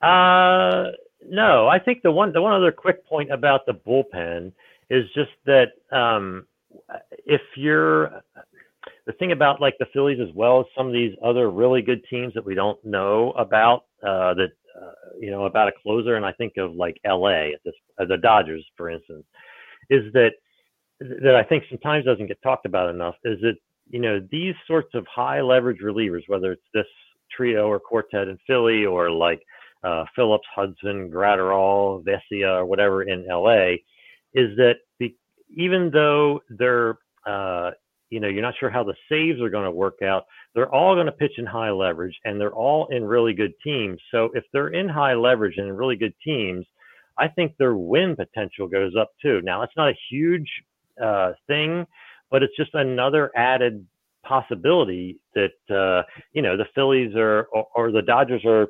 Uh, no. I think the one the one other quick point about the bullpen is just that um, if you're the thing about like the Phillies as well as some of these other really good teams that we don't know about uh, that uh, you know about a closer, and I think of like L.A. at this uh, the Dodgers, for instance is that that I think sometimes doesn't get talked about enough is that you know these sorts of high leverage relievers, whether it's this trio or quartet in Philly or like uh, Phillips, Hudson, Graterol, Vesia, or whatever in LA, is that the, even though they're uh, you know you're not sure how the saves are going to work out, they're all going to pitch in high leverage and they're all in really good teams. So if they're in high leverage and in really good teams, I think their win potential goes up too. Now, it's not a huge uh, thing, but it's just another added possibility that uh, you know the Phillies are or, or, the Dodgers are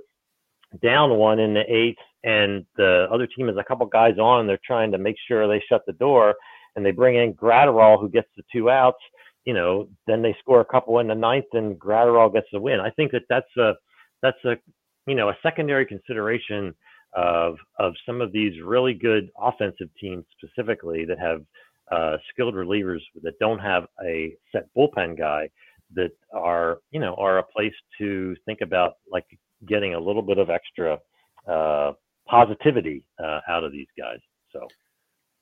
down one in the eighth, and the other team has a couple guys on. And they're trying to make sure they shut the door, and they bring in Graterol who gets the two outs. You know, then they score a couple in the ninth, and Graterol gets the win. I think that that's a that's a you know a secondary consideration of of some of these really good offensive teams specifically that have uh, skilled relievers that don't have a set bullpen guy that are you know are a place to think about like getting a little bit of extra uh, positivity uh, out of these guys. So.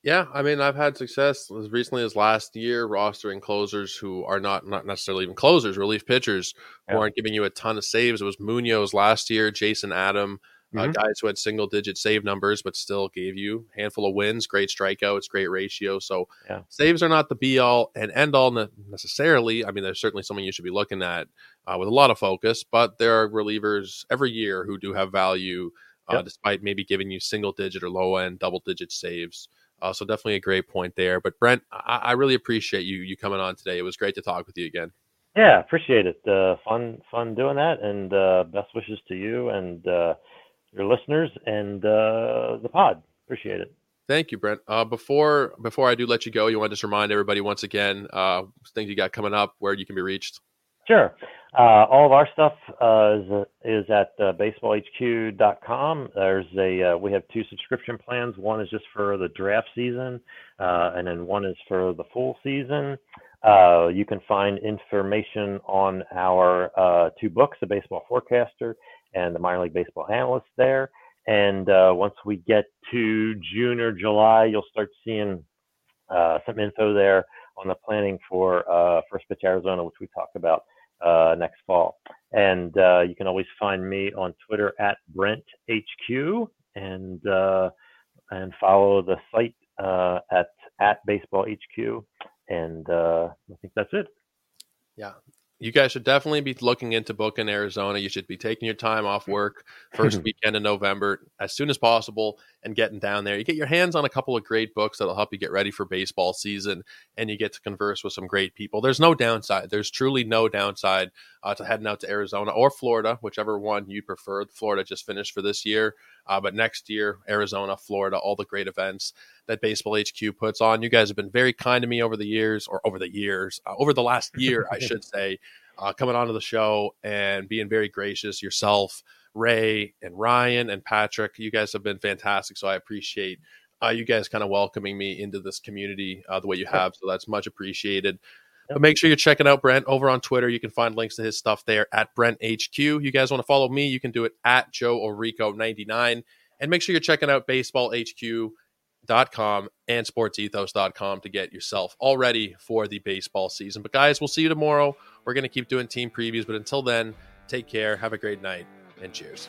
Yeah, I mean, I've had success as recently as last year rostering closers who are not not necessarily even closers, relief pitchers yeah. who aren't giving you a ton of saves. It was Munoz last year, Jason Adam, uh, mm-hmm. uh, guys who had single digit save numbers but still gave you a handful of wins, great strikeouts, great ratio. So yeah. saves are not the be all and end all necessarily. I mean, there's certainly something you should be looking at uh, with a lot of focus, but there are relievers every year who do have value, uh, yep. despite maybe giving you single digit or low end double digit saves. Uh, so definitely a great point there. But Brent, I-, I really appreciate you you coming on today. It was great to talk with you again. Yeah, appreciate it. Uh, fun, fun doing that, and uh, best wishes to you and uh, your listeners and uh, the pod. Appreciate it. Thank you, Brent. Uh, before before I do let you go, you want to just remind everybody once again uh, things you got coming up, where you can be reached. Sure. Uh, all of our stuff uh, is, is at uh, baseballhq.com. There's a uh, we have two subscription plans. One is just for the draft season, uh, and then one is for the full season. Uh, you can find information on our two books, The Baseball Forecaster and The Minor League Baseball Analyst there. And once we get to June or July, you'll start seeing some info there on the planning for First Pitch Arizona, which we talked about uh, next fall. And uh, you can always find me on Twitter at BrentHQ and uh, and follow the site uh, at at BaseballHQ. And uh, I think that's it. Yeah, you guys should definitely be looking into booking Arizona. You should be taking your time off mm-hmm. work first [laughs] weekend in November as soon as possible and getting down there. You get your hands on a couple of great books that'll help you get ready for baseball season, and you get to converse with some great people. There's no downside. There's truly no downside uh, to heading out to Arizona or Florida, whichever one you prefer. Florida just finished for this year, uh, but next year, Arizona, Florida, all the great events that Baseball HQ puts on. You guys have been very kind to me over the years, or over the years, uh, over the last year, I [laughs] should say, uh, coming onto the show and being very gracious. Yourself, Ray, and Ryan, and Patrick, you guys have been fantastic. So I appreciate uh, you guys kind of welcoming me into this community uh, the way you have. So that's much appreciated. But make sure you're checking out Brent over on Twitter. You can find links to his stuff there at Brent HQ. You guys want to follow me? You can do it at Joe Orrico99. And make sure you're checking out baseballhq.com and sportsethos.com to get yourself all ready for the baseball season. But guys, we'll see you tomorrow. We're going to keep doing team previews. But until then, take care. Have a great night and cheers.